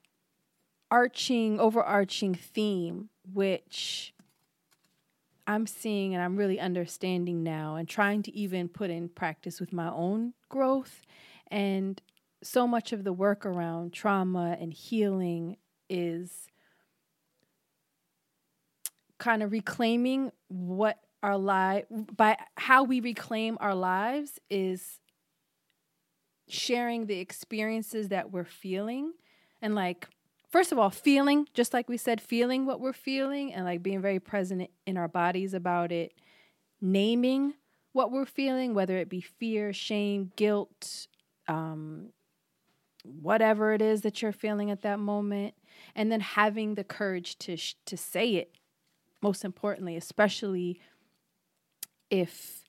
arching, overarching theme, which I'm seeing and I'm really understanding now and trying to even put in practice with my own growth. And so much of the work around trauma and healing is kind of reclaiming what our life by how we reclaim our lives is sharing the experiences that we're feeling. And like first of all, feeling, just like we said, feeling what we're feeling and like being very present in our bodies about it, naming what we're feeling, whether it be fear, shame, guilt, um, whatever it is that you're feeling at that moment, and then having the courage to sh- to say it. Most importantly, especially if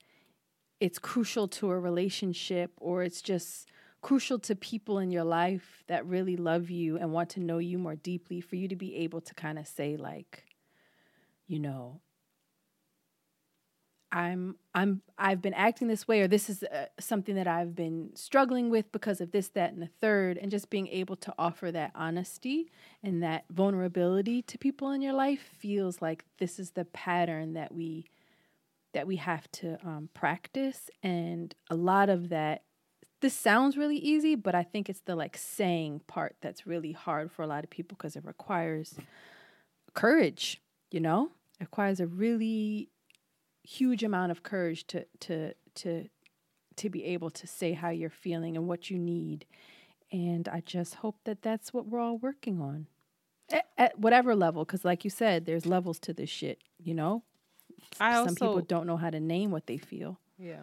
it's crucial to a relationship or it's just crucial to people in your life that really love you and want to know you more deeply for you to be able to kind of say like you know I'm I'm I've been acting this way or this is uh, something that I've been struggling with because of this that and the third and just being able to offer that honesty and that vulnerability to people in your life feels like this is the pattern that we that we have to um, practice. And a lot of that this sounds really easy but i think it's the like saying part that's really hard for a lot of people because it requires courage you know? It requires a really huge amount of courage to to to to be able to say how you're feeling and what you need. And i just hope that that's what we're all working on. At, at whatever level because like you said there's levels to this shit you know? I some also, people don't know how to name what they feel. Yeah.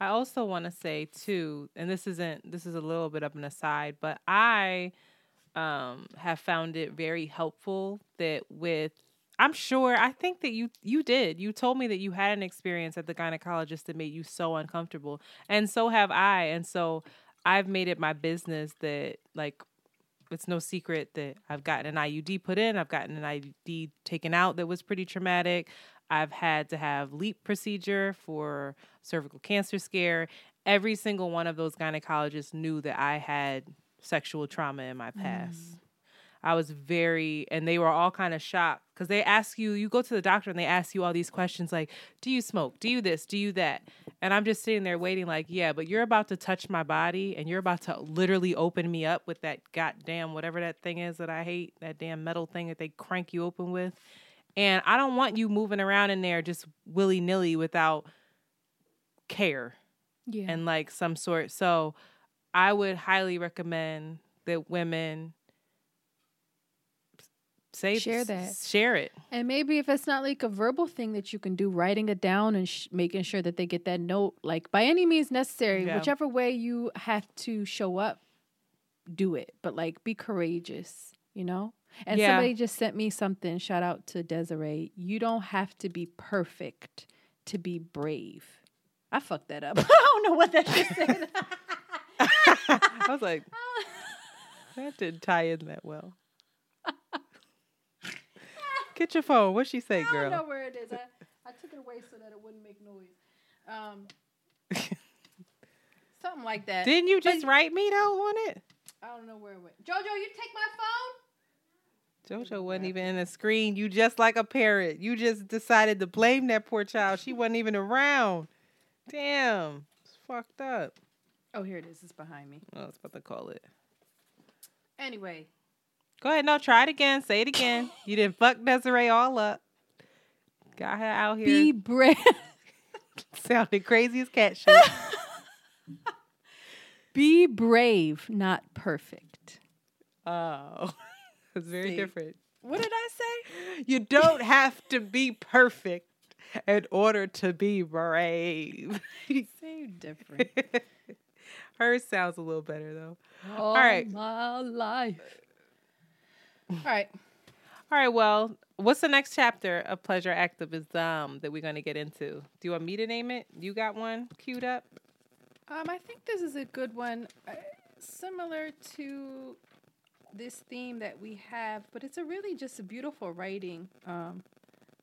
I also want to say too, and this isn't this is a little bit of an aside, but I um have found it very helpful that with I'm sure I think that you you did. You told me that you had an experience at the gynecologist that made you so uncomfortable. And so have I. And so I've made it my business that like it's no secret that I've gotten an IUD put in, I've gotten an IUD taken out that was pretty traumatic. I've had to have LEEP procedure for cervical cancer scare. Every single one of those gynecologists knew that I had sexual trauma in my past. Mm. I was very, and they were all kind of shocked because they ask you, you go to the doctor and they ask you all these questions like, do you smoke? Do you this? Do you that? And I'm just sitting there waiting, like, yeah, but you're about to touch my body and you're about to literally open me up with that goddamn whatever that thing is that I hate, that damn metal thing that they crank you open with. And I don't want you moving around in there just willy nilly without care yeah and like some sort. So I would highly recommend that women say Share that. share it. And maybe if it's not like a verbal thing that you can do, writing it down and sh- making sure that they get that note, like by any means necessary, Yeah. whichever way you have to show up, do it. But like be courageous, you know? And Yeah. somebody just sent me something. Shout out to Desiree. You don't have to be perfect to be brave. I fucked that up. I don't know what that just said. I was like, that didn't tie in that well. Get your phone. What'd she say, girl? I don't know where it is. I, I took it away so that it wouldn't make noise. Um, something like that. Didn't you just write me though on it? I don't know where it went. Jojo, you take my phone? Jojo wasn't even in the screen. You just like a parrot. You just decided to blame that poor child. She wasn't even around. Damn. It's fucked up. Oh, here it is. It's behind me. Oh, I was about to call it. Anyway, Go ahead. No, try it again. Say it again. you didn't fuck Desiree all up. Got her out here. be brave. Sounded crazy as cat shit. be brave, not perfect. oh. It's very See. different. What did I say? You don't have to be perfect in order to be brave. Say different. Hers sounds a little better though. All right. my life. All right. All right, well, what's the next chapter of pleasure activism that we're going to get into? Do you want me to name it? You got one queued up? Um, I think this is a good one, uh, similar to this theme that we have, but it's a really just a beautiful writing um,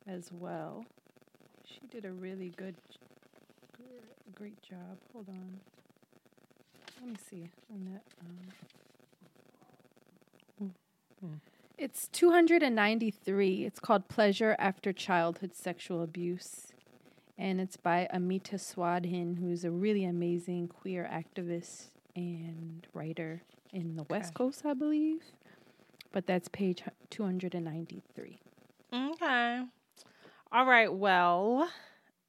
as well. She did a really good, great job. Hold on, let me see on that. Um, It's 293. It's called Pleasure After Childhood Sexual Abuse. And it's by Amita Swadhin, who's a really amazing queer activist and writer in the West Coast, I believe. But that's page 293. Okay. All right, well,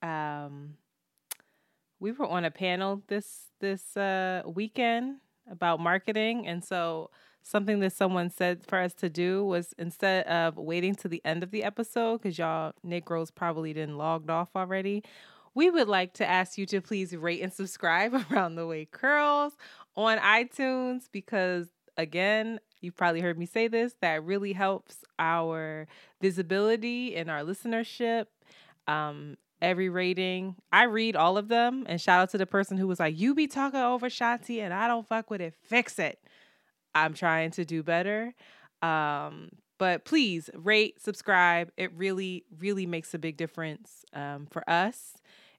um we were on a panel this this uh weekend about marketing and so something that someone said for us to do was instead of waiting to the end of the episode, because y'all Negroes probably didn't logged off already, we would like to ask you to please rate and subscribe around the way curls on iTunes because again, you've probably heard me say this, that really helps our visibility and our listenership. Um, every rating. I read all of them and shout out to the person who was like, You be talking over Shanti and I don't fuck with it. Fix it. I'm trying to do better. Um, but please rate, subscribe. It really, really makes a big difference um, for us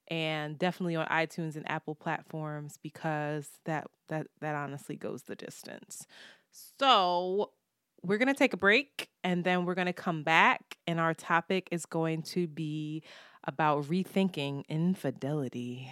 and definitely on iTunes and Apple platforms because that that that honestly goes the distance. So, we're to take a break and then we're to come back and our topic is going to be about rethinking infidelity.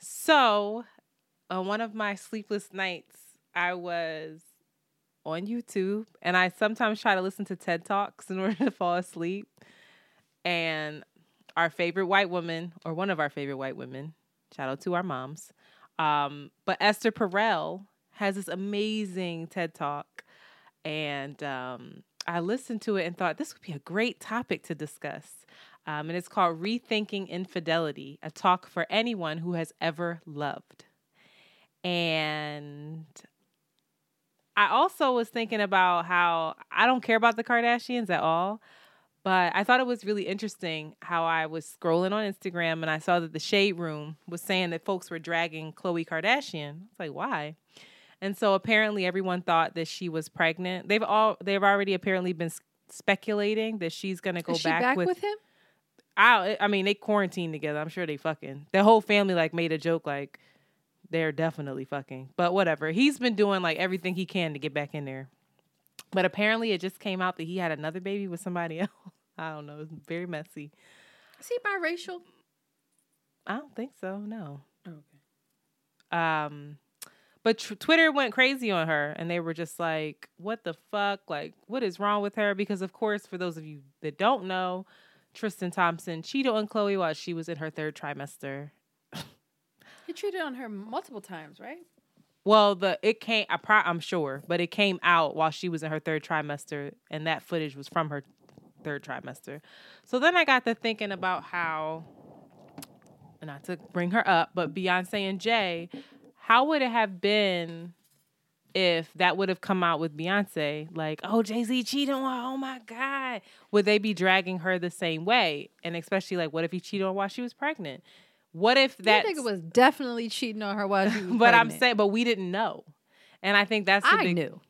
So, on one of my sleepless nights, I was on YouTube and I sometimes try to listen to TED Talks in order to fall asleep. And our favorite white woman, or one of our favorite white women, shout out to our moms, um, but Esther Perel has this amazing TED Talk. And um, I listened to it and thought this would be a great topic to discuss. Um, and it's called Rethinking Infidelity, a talk for anyone who has ever loved. And I also was thinking about how I don't care about the Kardashians at all, but I thought it was really interesting how I was scrolling on Instagram and I saw that the Shade Room was saying that folks were dragging Khloe Kardashian. It's like, why? And so apparently everyone thought that she was pregnant. They've all they've already apparently been speculating that she's going to go back, back with, with him? I I mean they quarantined together. I'm sure they fucking. The whole family like made a joke like they're definitely fucking. But whatever. He's been doing like everything he can to get back in there. But apparently it just came out that he had another baby with somebody else. I don't know. It's very messy. Is he biracial? I don't think so. No. Okay. Um but tr- Twitter went crazy on her and they were just like, "What the fuck? Like what is wrong with her?" Because of course, for those of you that don't know, Tristan Thompson cheated on Khloe while she was in her third trimester. He cheated on her multiple times, right? Well, the it came. I pro, I'm sure, but it came out while she was in her third trimester, and that footage was from her third trimester. So then I got to thinking about how, not to bring her up, but Beyonce and Jay, how would it have been if that would have come out with Beyonce? Like, oh, Jay Z cheated on her. Oh my God. Would they be dragging her the same way? And especially, like, what if he cheated on her while she was pregnant? What if that nigga was definitely cheating on her while she was pregnant? but I'm saying, but we didn't know. And I think that's the I big knew.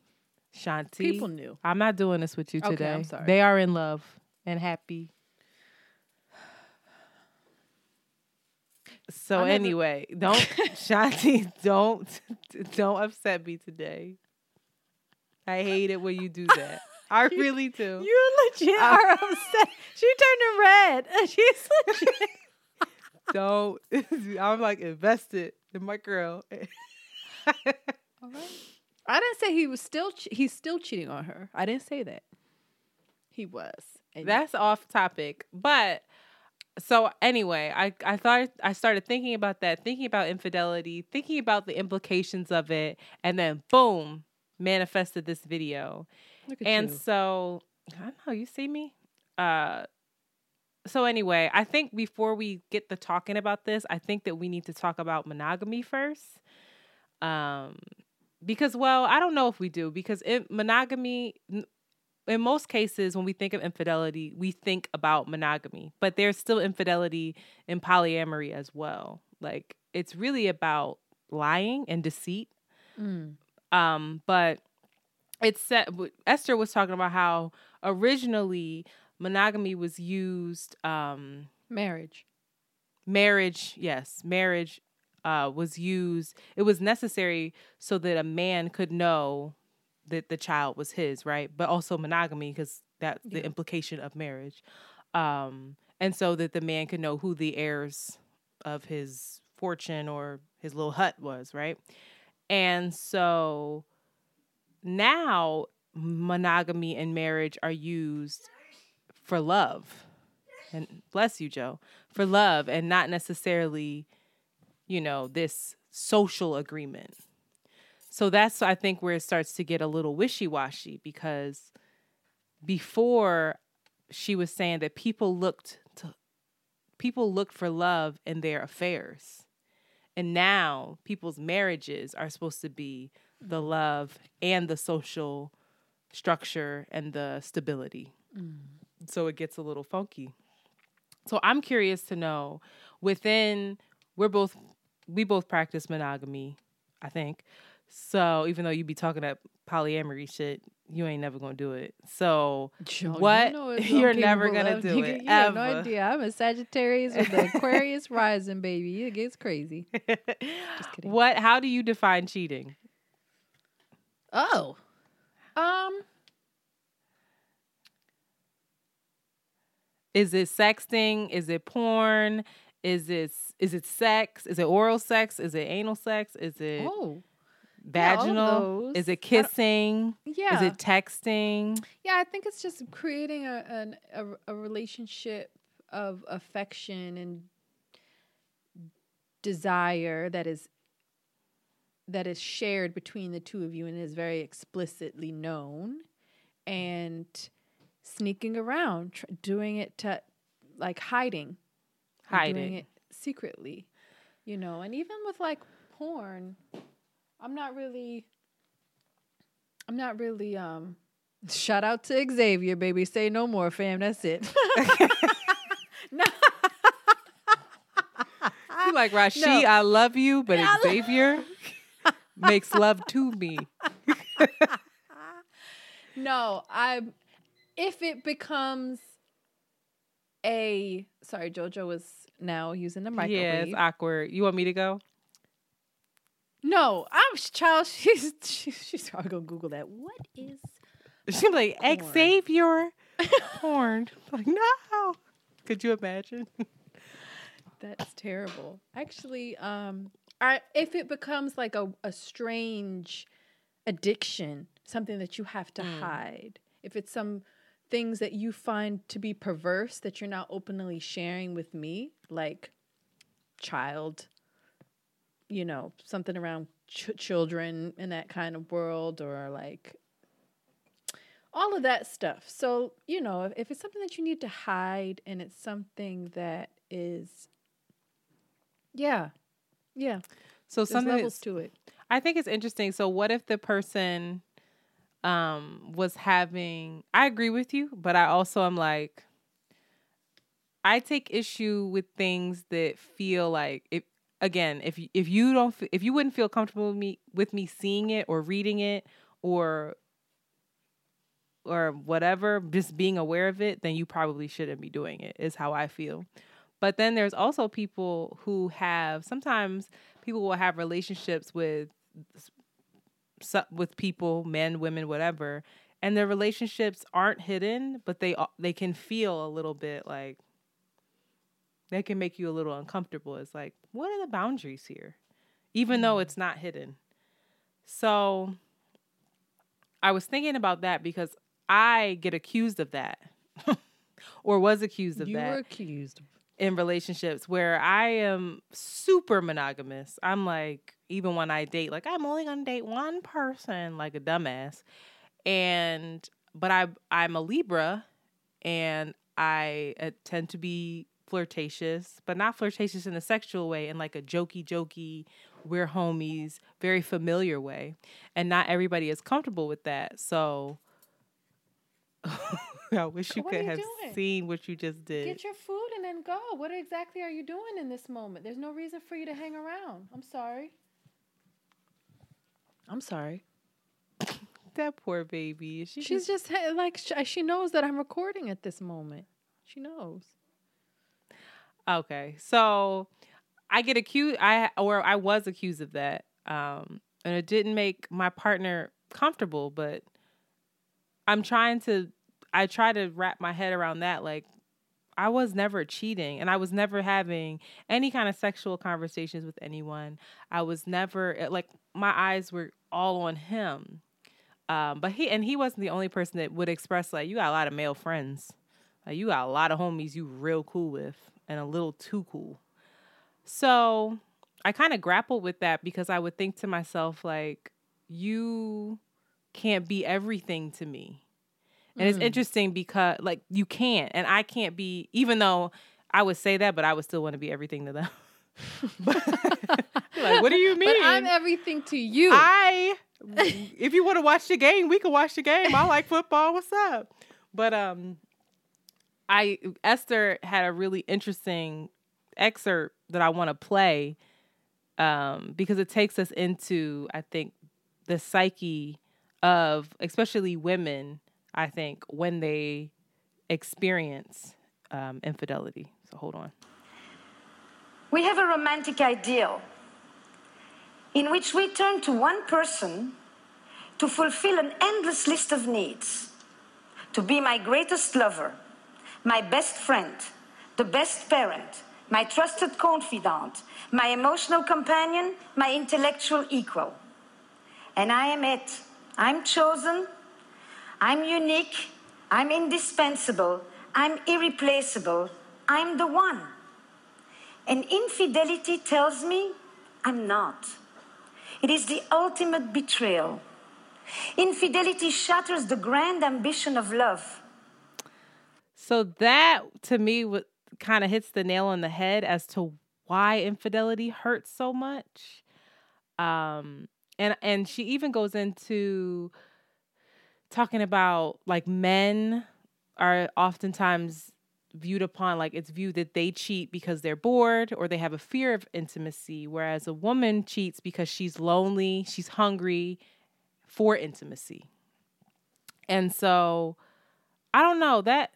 Shanti. People knew. I'm not doing this with you Okay, today. I'm sorry. They are in love and happy. So never- anyway, don't Shanti, don't don't upset me today. I hate it when you do that. I really do. You legit I- are upset. She turned red. She's legit. don't. I'm like invested in my girl. I didn't say he was still. Che- he's still cheating on her. I didn't say that. He was. That's off topic. But so anyway, I I thought I started thinking about that, thinking about infidelity, thinking about the implications of it, and then boom, manifested this video. And you. so I don't know, you see me? Uh so anyway, I think before we get the talking about this, I think that we need to talk about monogamy first. Um because well, I don't know if we do because it, monogamy in most cases when we think of infidelity, we think about monogamy, but there's still infidelity in polyamory as well. Like it's really about lying and deceit. Mm. Um, but it's set, Esther was talking about how originally monogamy was used um marriage marriage yes marriage uh was used it was necessary so that a man could know that the child was his right? But also monogamy because that's the implication of marriage. Um and so that the man could know who the heirs of his fortune or his little hut was right? And so now monogamy and marriage are used for love. And bless you, Joe, for love and not necessarily, you know, this social agreement. So that's, I think, where it starts to get a little wishy washy because before she was saying that people looked to people looked for love in their affairs. And now people's marriages are supposed to be the love and the social structure and the stability. Mm. So it gets a little funky. So I'm curious to know within we're both we both practice monogamy, I think. So even though you be talking that polyamory shit, you ain't never gonna do it. So Joe, what you know you're never gonna do you, it. You have no idea. I'm a Sagittarius with the Aquarius rising, baby. It gets crazy. Just kidding. What? How do you define cheating? Oh, um, is it sexting? Is it porn? Is it is it sex? Is it oral sex? Is it anal sex? Is it oh vaginal? Yeah, is it kissing? Yeah. Is it texting? Yeah, I think it's just creating a an, a, a relationship of affection and desire that is that is shared between the two of you and is very explicitly known and sneaking around tr- doing it to like hiding hiding doing it secretly you know and even with like porn i'm not really i'm not really um shout out to xavier baby say no more fam that's it no you like Rashi, no. I love you, but Xavier makes love to me. no, I if it becomes a sorry, Jojo was now using the microwave. Yeah, it's awkward. You want me to go? No, I'm child. She's she's, she's probably gonna Google that. What is? She's like Xavier porn. like no. Could you imagine? That's terrible. Actually, um, I, if it becomes like a, a strange addiction, something that you have to mm. hide, if it's some things that you find to be perverse that you're not openly sharing with me, like child, you know, something around ch- children in that kind of world, or like all of that stuff. So, you know, if, if it's something that you need to hide and it's something that is, yeah, yeah. So something levels to it. I think it's interesting. So what if the person um was having I agree with you, but I also am like I take issue with things that feel like if again, if if you don't if you wouldn't feel comfortable with me with me seeing it or reading it or or whatever, just being aware of it, then you probably shouldn't be doing it. Is how I feel. But then there's also people who have sometimes people will have relationships with with people, men, women, whatever, and their relationships aren't hidden, but they they can feel a little bit like they can make you a little uncomfortable. It's like, what are the boundaries here? Even mm. though it's not hidden. So I was thinking about that because I get accused of that. or was accused of you that. You were accused in relationships where I am super monogamous. I'm like, even when I date, like I'm only gonna date one person, like a dumbass. And but I I'm a Libra, and I uh, tend to be flirtatious, but not flirtatious in a sexual way, in like a jokey, jokey we're homies, very familiar way. And not everybody is comfortable with that. So I wish you What could you have doing? seen what you just did. Get your food and then go. What exactly are you doing in this moment? There's no reason for you to hang around. I'm sorry. I'm sorry. that poor baby. She She's just ha- like she knows that I'm recording at this moment. She knows. Okay, so I get accused. I or I was accused of that, um, and it didn't make my partner comfortable. But I'm trying to. I try to wrap my head around that. Like, I was never cheating, and I was never having any kind of sexual conversations with anyone. I was never eh, like my eyes were all on him. Um, but he and he wasn't the only person that would express like you got a lot of male friends. Like you got a lot of homies you real cool with and a little too cool. So I kind of grappled with that because I would think to myself, like, you can't be everything to me. And it's interesting because, like, you can't, and I can't be, even though I would say that, but I would still want to be everything to them. but, like, what do you mean? But I'm everything to you. I, if you want to watch the game, we can watch the game. I like football. What's up? But um, I Esther had a really interesting excerpt that I want to play um, because it takes us into I think the psyche of especially women. I think when they experience um, infidelity. So hold on. We have a romantic ideal in which we turn to one person to fulfill an endless list of needs to be my greatest lover, my best friend, the best parent, my trusted confidant, my emotional companion, my intellectual equal. And I am it. I'm chosen. I'm unique. I'm indispensable. I'm irreplaceable. I'm the one. And infidelity tells me I'm not. It is the ultimate betrayal. Infidelity shatters the grand ambition of love. So that to me what kind of hits the nail on the head as to why infidelity hurts so much. Um and and she even goes into talking about like men are oftentimes viewed upon like it's viewed that they cheat because they're bored or they have a fear of intimacy whereas a woman cheats because she's lonely, she's hungry for intimacy. And so I don't know that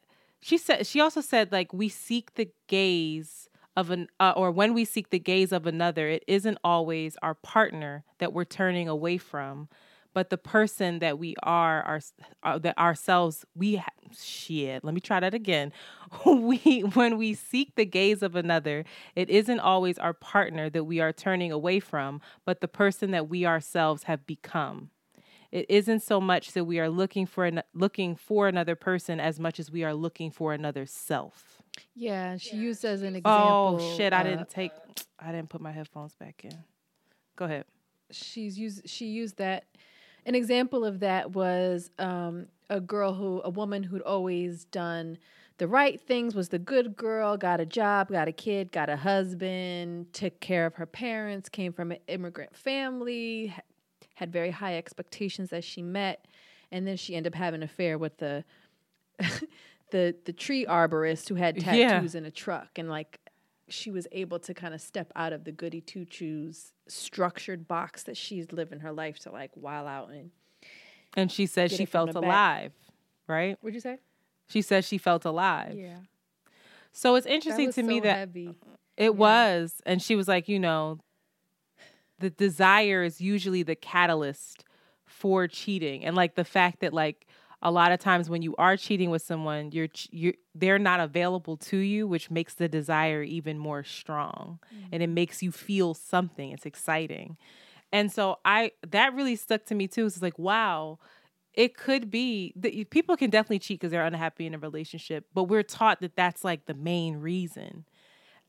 she said she also said like we seek the gaze of an uh, or when we seek the gaze of another it isn't always our partner that we're turning away from but the person that we are our, uh, that ourselves we ha- shit let me try that again. We when we seek the gaze of another it isn't always our partner that we are turning away from but the person that we ourselves have become it isn't so much that we are looking for an, looking for another person as much as we are looking for another self. yeah, she used as an example. Oh shit! I uh, didn't take. I didn't put my headphones back in. Go ahead. she's used she used that an example of that was um, a girl who a woman who'd always done the right things was the good girl got a job got a kid got a husband took care of her parents came from an immigrant family ha- had very high expectations that she met and then she ended up having an affair with the the the tree arborist who had Yeah. tattoos in a truck and like she was able to kind of step out of the goody two shoes structured box that she's living her life to like while out and And she said she felt the back. alive. Right. what'd you say She said she felt alive. yeah So it's interesting to me that heavy. It was. And she was like, you know, the desire is usually the catalyst for cheating. And like the fact that like a lot of times when you are cheating with someone, you're you're they're not available to you, which makes the desire even more strong. And it mm-hmm. makes you feel something. It's exciting. And so I that really stuck to me too. It's like, wow, it could be that people can definitely cheat because they're unhappy in a relationship, but we're taught that that's like the main reason.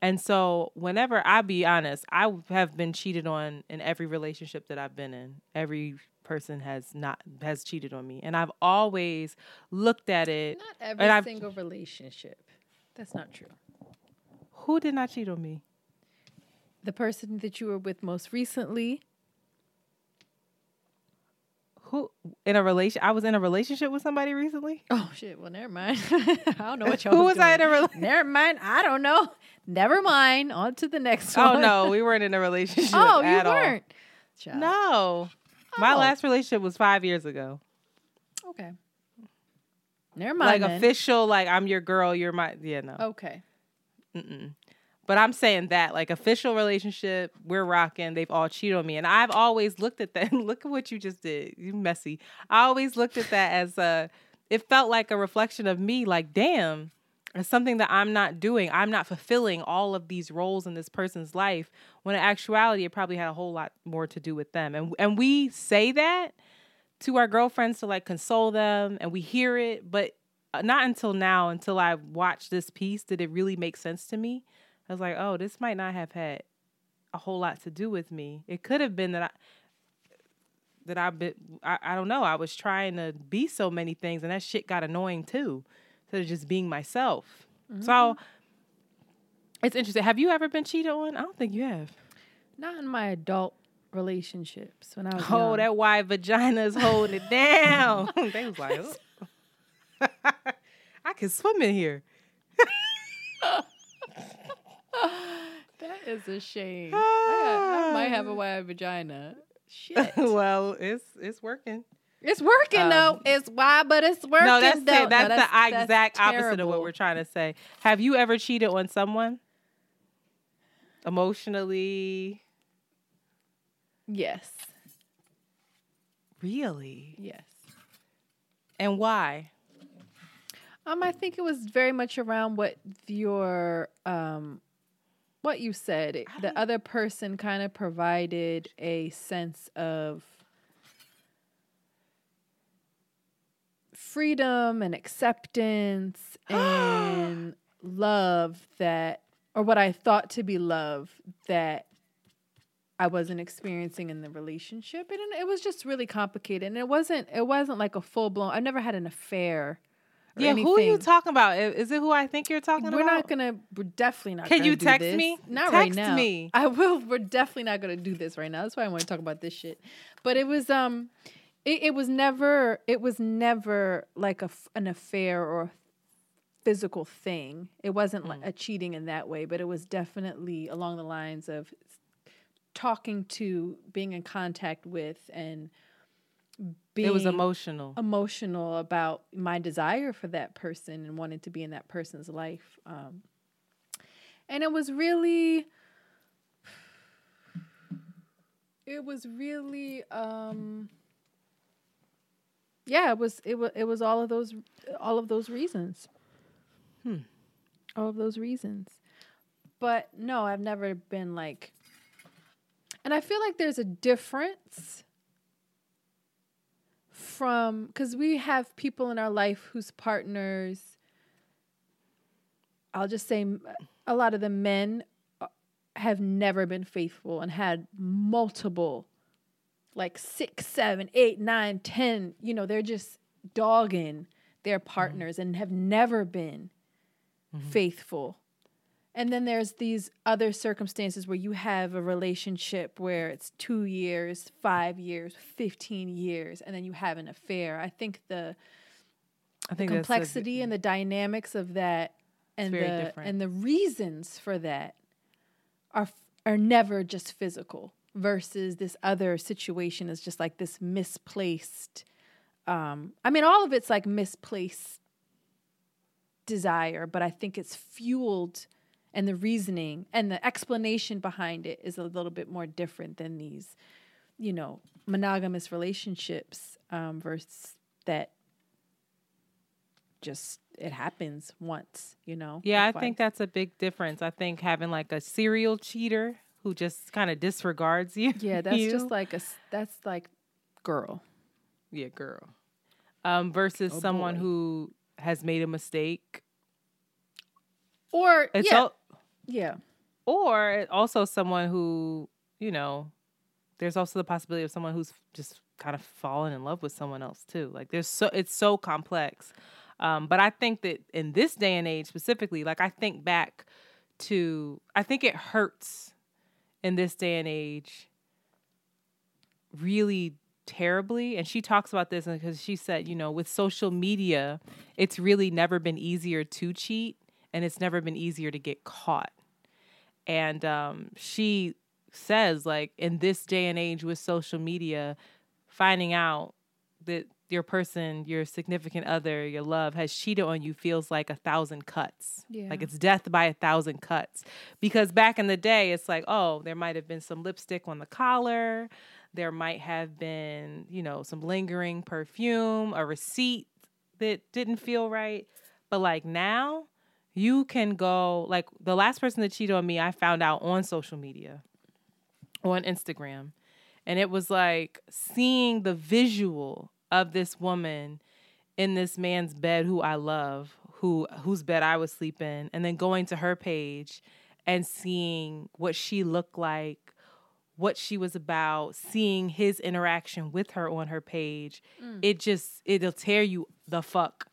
And so, whenever I be honest, I have been cheated on in every relationship that I've been in. Every person has not has cheated on me, and I've always looked at it. not every I've- single relationship that's not true Who did not cheat on me? the person that you were with most recently. Who in a relation? I was in a relationship with somebody recently. Oh shit! Well, never mind. I don't know what y'all. Who was was I in a relationship? Never mind. I don't know. Never mind. On to the next Oh one. no, we weren't in a relationship. oh, you weren't. No, my Oh. last relationship was five years ago. Okay. Never mind. Like then. official, like I'm your girl, you're my yeah no. Okay. Mm-mm. But I'm saying that like official relationship, we're rocking. They've all cheated on me, and I've always looked at that. Look at what you just did, you messy. I always looked at that as a. It felt like a reflection of me. Like damn, it's something that I'm not doing. I'm not fulfilling all of these roles in this person's life. When in actuality, it probably had a whole lot more to do with them. And and we say that to our girlfriends to like console them, and we hear it, but uh, not until now, until I watched this piece, did it really make sense to me. I was like, oh, this might not have had a whole lot to do with me. It could have been that I that I've been I, I don't know. I was trying to be so many things and that shit got annoying too. Instead of just being myself. So mm-hmm. it's interesting. Have you ever been cheated on? I don't think you have. Not in my adult relationships when I was Oh, young. that wide vagina is holding it down. they was like, oh. "Ugh." I can swim in here. Is a shame. I, got- I might have a wide vagina. Shit. well, it's it's working. It's working though. It's wide, but it's working. No, that's it. That's, No, the exact opposite of what we're trying to say. Have you ever cheated on someone? Emotionally? Yes. Really? Yes. And why? Um, I think it was very much around what your um, what you said. The other person kind of provided a sense of freedom and acceptance and love that, or what I thought to be love that I wasn't experiencing in the relationship, and it was just really complicated. And it wasn't. It wasn't like a full blown. I never had an affair. Yeah, who are you talking about? Is it who I think you're talking about? We're not gonna. We're definitely not. Can gonna Can you text this. me? Not right Text now. me. I will. We're definitely not gonna do this right now. That's why I want to talk about this shit. But it was um, it, it was never. It was never like a an affair or a physical thing. It wasn't Mm. like a cheating in that way, but it was definitely along the lines of talking to, being in contact with, and being It was emotional. emotional about my desire for that person and wanting to be in that person's life. Um, and it was really, it was really, um, yeah, it was, it was, it was all of those, all of those reasons. Hmm. All of those reasons. But no, I've never been like, and I feel like there's a difference from because we have people in our life whose partners i'll just say a lot of the men uh, have never been faithful and had multiple like six seven eight nine ten you know they're just dogging their partners and have never been faithful and then there's these other circumstances where you have a relationship where it's two years, five years, 15 years, and then you have an affair. I think the, I the think a- complexity and the dynamics of that and the different. and the reasons for that are are never just physical versus this other situation is just like this misplaced um I mean all of it's like misplaced desire, but I think it's fueled and the reasoning and the explanation behind it is a little bit more different than these, you know, monogamous relationships um, versus that just it happens once, you know. Yeah, I think that's a big difference. I think having like a serial cheater who just kind of disregards you. yeah, that's you- just like a that's like girl. yeah, girl. Um, versus Oh, someone boy. who has made a mistake. Or It's yeah, al- yeah. or also someone who you know there's also the possibility of someone who's just kind of fallen in love with someone else too. Like there's so it's so complex. Um, but i think that in this day and age specifically like i think back to i think it hurts in this day and age really terribly. And she talks about this because she said you know with social media it's really never been easier to cheat and it's never been easier to get caught and um, she says like in this day and age with social media finding out that your person your significant other your love has cheated on you feels like a thousand cuts. Yeah. like it's death by a thousand cuts. Because back in the day it's like oh there might have been some lipstick on the collar. There might have been you know some lingering perfume a receipt that didn't feel right. But like now you can go like the last person that cheated on me i found out on social media on instagram and it was like seeing the visual of this woman in this man's bed who I love, who whose bed I was sleeping, and then going to her page and seeing what she looked like, what she was about, seeing his interaction with her on her page. Mm. It just it'll tear you the fuck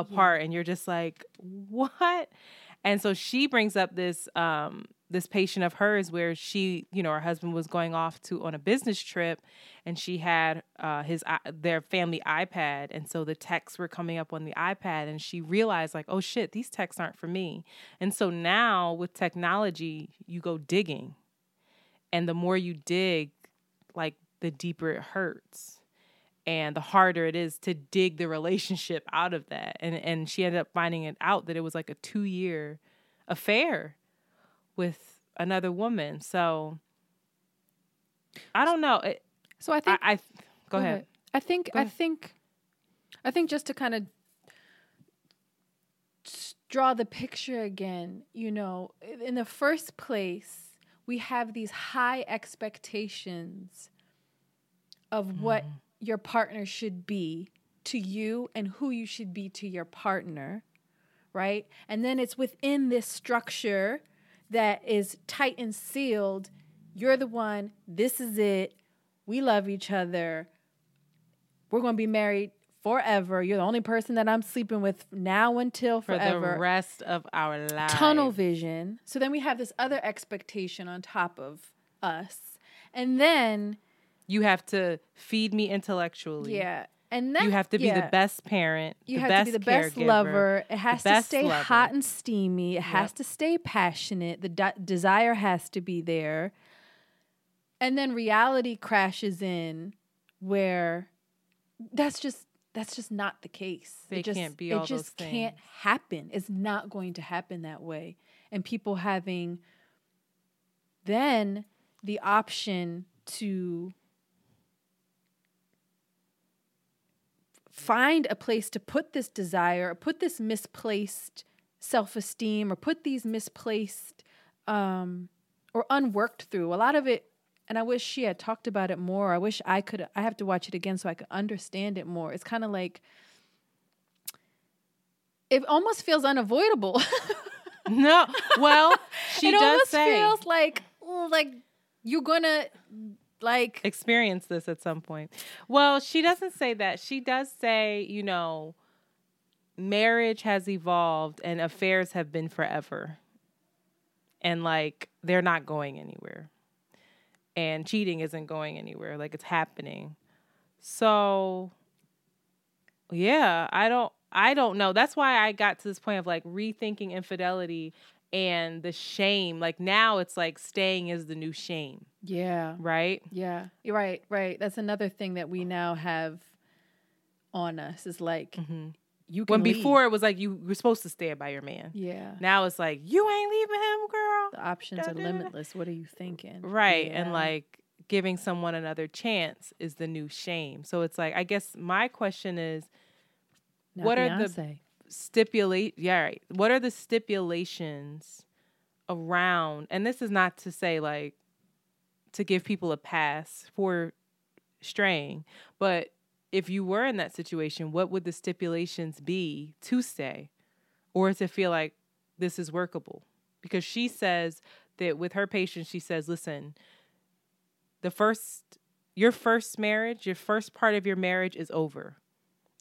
apart and you're just like, "What?" And so she brings up this um this patient of hers where she, you know, her husband was going off to on a business trip and she had uh his their family iPad and so the texts were coming up on the iPad and she realized like, "Oh shit, these texts aren't for me." And so now with technology, you go digging. And the more you dig, like the deeper it hurts and the harder it is to dig the relationship out of that. And and she ended up finding it out that it was like a 2 year affair with another woman. So i don't know. It, So I think I, I go, ahead. I think Go I ahead. think I think just to kind of draw the picture again, you know, in the first place, we have these high expectations of what mm-hmm. Your partner should be to you and who you should be to your partner, right? And then it's within this structure that is tight and sealed. You're the one, this is it. We love each other we're going to be married forever. You're the only person that I'm sleeping with now until forever. for the rest of our lives Tunnel vision. So then we have this other expectation on top of us. And then, you have to feed me intellectually yeah. And then you have to be the best parent You the have best to be the best lover. It has to stay lover. hot and steamy. It has to stay passionate. The de- desire has to be there. And then reality crashes in where that's just that's just not the case. They it just, can't be it all just those can't things. happen. It's not going to happen that way. And people having then the option to find a place to put this desire, or put this misplaced self esteem, or put these misplaced um, or unworked through. A lot of it, and I wish she had talked about it more. I wish I could, I have to watch it again so I could understand it more. It's kind of like, it almost feels unavoidable. no well she it does almost say feels like, like you're gonna, like, experience this at some point. Well, she doesn't say that. She does say, you know, marriage has evolved and affairs have been forever. And like they're not going anywhere. And cheating isn't going anywhere. Like it's happening. So yeah, I don't I don't know. That's why I got to this point of like rethinking infidelity and the shame. Like now it's like staying is the new shame, yeah, right? yeah, you're right, right. That's another thing that we now have on us is like, mm-hmm. you can When leave. before it was like you were supposed to stand by your man. yeah, Now it's like you ain't leaving him, girl. the options are limitless. What are you thinking? Right. Yeah. And like giving someone another chance is the new shame. So it's like I guess my question is Not what are the- Beyonce. Stipulate yeah, right. What are the stipulations around and this is not to say like to give people a pass for straying, but if you were in that situation, what would the stipulations be to stay or to feel like this is workable? Because she says that with her patients, she says, listen, the first, your first marriage, your first part of your marriage is over.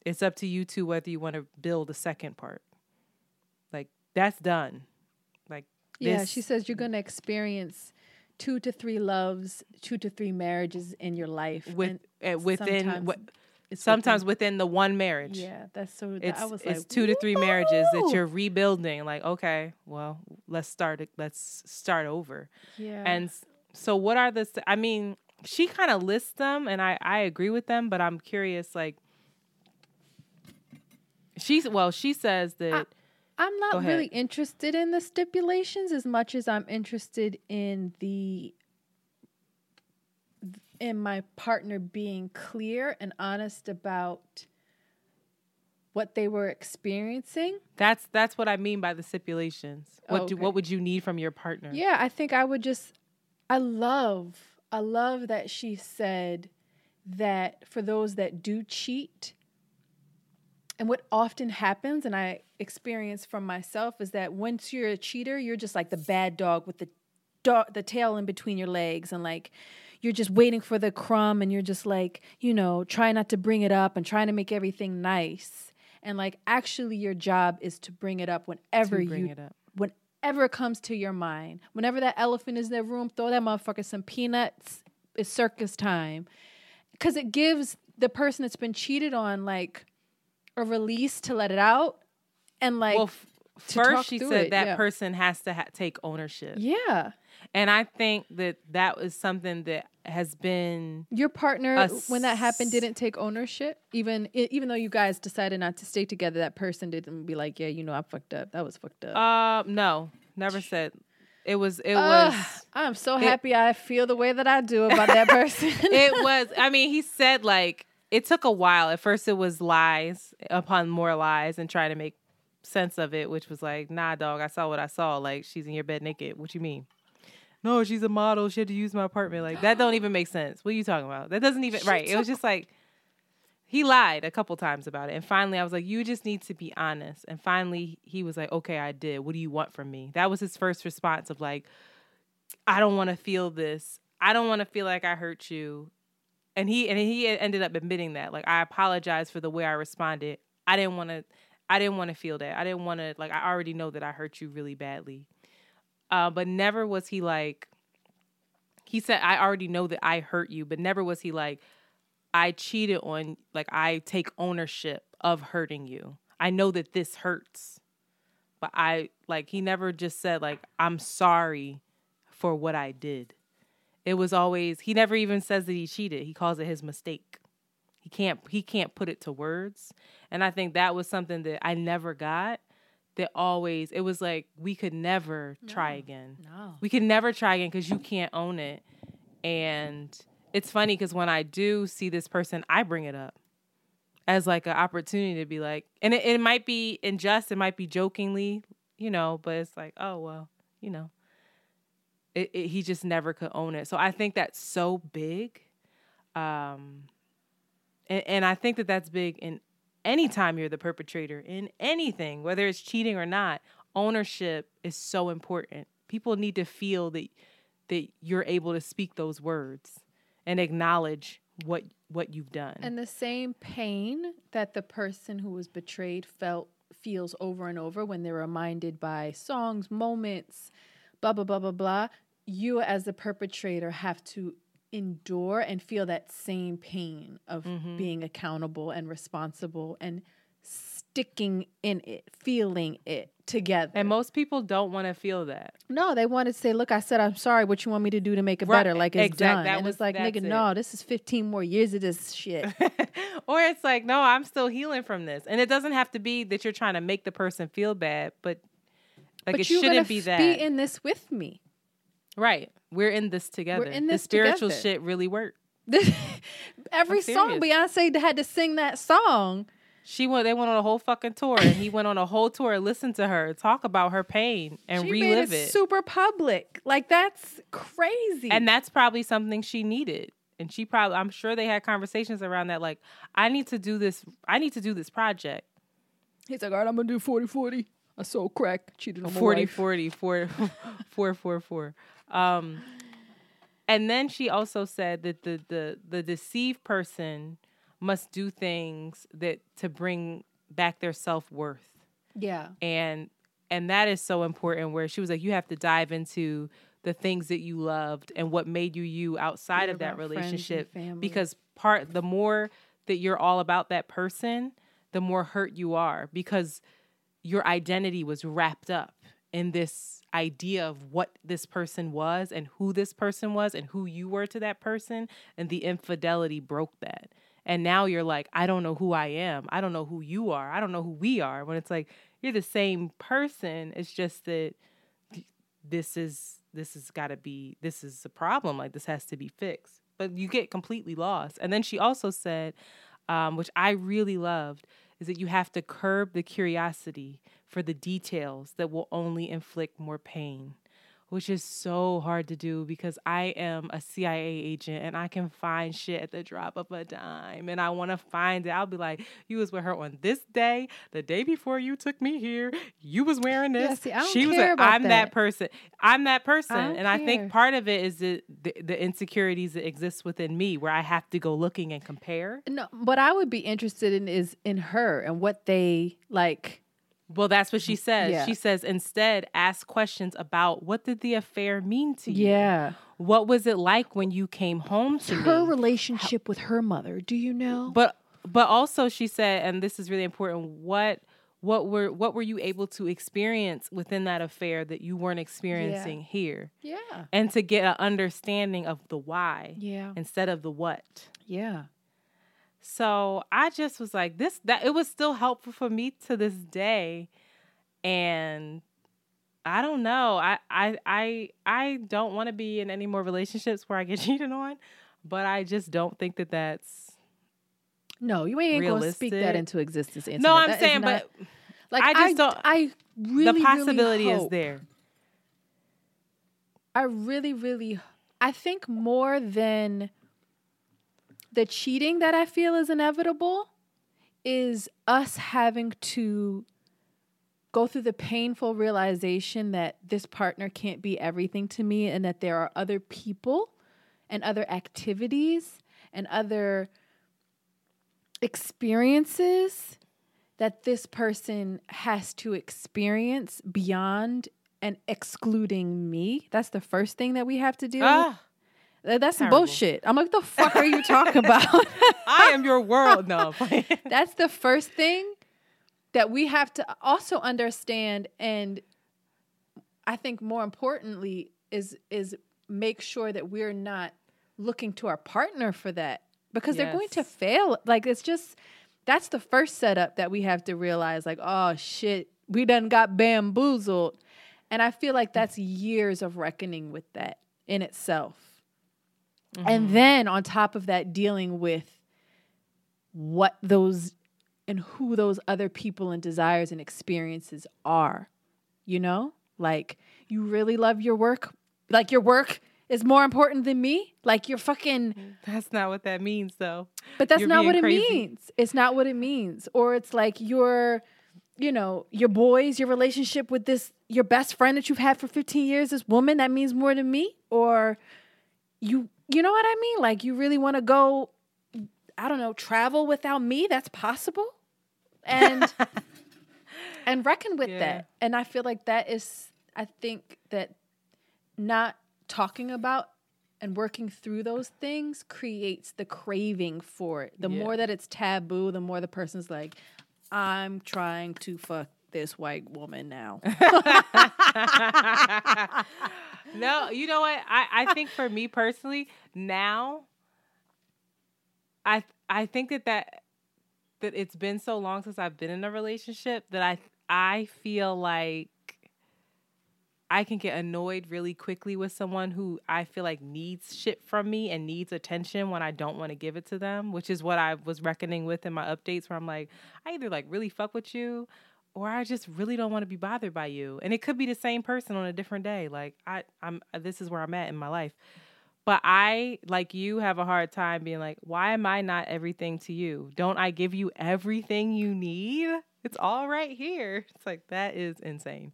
It's up to you two whether you want to build a second part. Like, that's done. Like, Yeah, this- she says you're going to experience two to three loves, two to three marriages in your life. with uh, within sometimes it's sometimes within- within the one marriage. Yeah, that's so. It's I was it's like, two to three marriages that you're rebuilding. Like, okay, well, let's start it. Let's start over. Yeah. And so, what are the? I mean, she kind of lists them, and I I agree with them, but I'm curious. Like, she's well, she says that. I'm not really interested in the stipulations as much as I'm interested in the in my partner being clear and honest about what they were experiencing. That's that's what I mean by the stipulations. What Oh, do what would you need from your partner? Yeah, I think I would just I love I love that she said that for those that do cheat and what often happens and I experience from myself is that once you're a cheater, you're just like the bad dog with the dog the tail in between your legs and like you're just waiting for the crumb and you're just like, you know, trying not to bring it up and trying to make everything nice. And like actually your job is to bring it up whenever bring you it up. whenever it comes to your mind. Whenever that elephant is in the room, throw that motherfucker some peanuts. It's circus time. Cause it gives the person that's been cheated on like a release to let it out. And like well, f- first she said it, that yeah. person has to ha- take ownership. Yeah. And I think that that was something that has been Your partner, A when that happened, didn't take ownership. Even even though you guys decided not to stay together, that person didn't be like, "Yeah, you know, I fucked up. That was fucked up." uh no, never said. It was it Ugh, was I'm so it- happy I feel the way that I do about that person. it was I mean, he said like it took a while. At first it was lies upon more lies and trying to make sense of it, which was like, nah dog, I saw what I saw. Like she's in your bed naked. What you mean? No, she's a model. She had to use my apartment. Like that don't even make sense. What are you talking about? That doesn't even right. It was just like he lied a couple times about it. And finally I was like, you just need to be honest. And finally he was like, okay, I did. What do you want from me? That was his first response of like, I don't want to feel this. I don't want to feel like I hurt you. And he and he ended up admitting that. Like I apologize for the way I responded. I didn't want to I didn't want to feel that. I didn't want to like I already know that I hurt you really badly. Uh, but never was he like he said I already know that I hurt you, but never was he like I cheated on like I take ownership of hurting you. I know that this hurts. But I like he never just said like I'm sorry for what I did. It was always he never even says that he cheated. He calls it his mistake. He can't he can't put it to words. And I think that was something that I never got. That always it was like we could never try again. no. We could never try again because you can't own it. And it's funny because when I do see this person, I bring it up as like an opportunity to be like, and it, it might be unjust, it might be jokingly, you know, but it's like, oh well, you know, it, it, he just never could own it. So I think that's so big, um, and, and I think that that's big in any time you're the perpetrator in anything, whether it's cheating or not. Ownership is so important. People need to feel that that you're able to speak those words and acknowledge what what you've done. And the same pain that the person who was betrayed felt feels over and over when they're reminded by songs, moments, blah blah blah blah blah. You as the perpetrator have to endure and feel that same pain of Mm-hmm. being accountable and responsible and sticking in it, feeling it together. and most people don't want to feel that. no, they want to say, "Look, I said I'm sorry. What you want me to do to make it Right, better? Like it's exact- done." that and was- it's like, "Nigga, it. no, this is 15 more years of this shit." or it's like, no, I'm still healing from this. And it doesn't have to be that you're trying to make the person feel bad, but like but it shouldn't be that. be in this with me. right. We're in this together. We're in this the spiritual together. shit really worked. Every song. Beyonce had to sing that song. She went they went on a whole fucking tour and he went on a whole tour and listened to her talk about her pain and she relive made it, it. super public. Like that's crazy. and that's probably something she needed and she probably i'm sure they had conversations around that like i need to do this i need to do this project he's like, all right, I'm gonna do 40 40. I sold crack, cheated on my wife. 40 4 4 4 4 um and then she also said that the the the deceived person must do things that to bring back their self-worth Yeah. and and that is so important where she was like you have to dive into the things that you loved and what made you you outside of that about friends and relationship because part the more that you're all about that person the more hurt you are because your identity was wrapped up in this idea of what this person was and who this person was and who you were to that person and the infidelity broke that. And now you're like i don't know who i am. I don't know who you are. I don't know who we are. When it's like you're the same person. It's just that this is this has got to be this is a problem. Like this has to be fixed. But you get completely lost. And then she also said um, which i really loved is that you have to curb the curiosity for the details that will only inflict more pain which is so hard to do because I am a CIA agent and I can find shit at the drop of a dime. And I want to find it. I'll be like, you was with her on this day, the day before you took me here. You was wearing this. Yeah, see, I she was care I'm that. that. person. I'm that person. don't and I think part of it is the, the, the insecurities that exist within me where I have to go looking and compare. No, what I would be interested in is in her and what they like. Well, that's what she says. Yeah. She says instead ask questions about what did the affair mean to you? Yeah. What was it like when you came home to Her me? relationship with her mother. Do you know? But but also she said, and this is really important, what what were what were you able to experience within that affair that you weren't experiencing here? yeah. And to get an understanding of the why Yeah. instead of the what. Yeah. So I just was like, this that it was still helpful for me to this day. And I don't know. I I I I don't want to be in any more relationships where I get cheated on, but I just don't think that that's No, you ain't gonna speak that into existence. No, I'm That saying, not- but like I I just just don't- I really the possibility really is there. I really, really, I think more than the cheating that I feel is inevitable is us having to go through the painful realization that this partner can't be everything to me and that there are other people and other activities and other experiences that this person has to experience beyond and excluding me. That's the first thing that we have to do. Ah, That's some terrible. bullshit. I'm like, the fuck are you talking about? I am your world. No, That's the first thing that we have to also understand and I think more importantly is is make sure that we're not looking to our partner for that because they're going to fail. Like it's just that's the first setup that we have to realize like oh shit, we done got bamboozled. And I feel like that's years of reckoning with that in itself. And mm-hmm. then on top of that dealing with what those and who those other people and desires and experiences are. You know? Like you really love your work? Like your work is more important than me? Like you're fucking That's not what that means, though. but that's You're not what being it means. It's not what it means. Or it's like your, you know, your boys, your relationship with this, your best friend that you've had for 15 years, this woman, that means more to me. Or you, you know what I mean? Like you really want to go, I don't know, travel without me? That's possible. And, and reckon with Yeah. that. And I feel like that is, I think that not talking about and working through those things creates the craving for it. The Yeah. more that it's taboo, the more the person's like, I'm trying to fuck this white woman now. no, you know what? I, I think for me personally, now I I think that that that it's been so long since I've been in a relationship that I I feel like I can get annoyed really quickly with someone who I feel like needs shit from me and needs attention when I don't want to give it to them, which is what I was reckoning with in my updates where I'm like, I either like really fuck with you or I just really don't want to be bothered by you. And it could be the same person on a different day. Like I I'm uh, this is where I'm at in my life. But I, like you, have a hard time being like, why am I not everything to you? Don't I give you everything you need? It's all right here. It's like that is insane.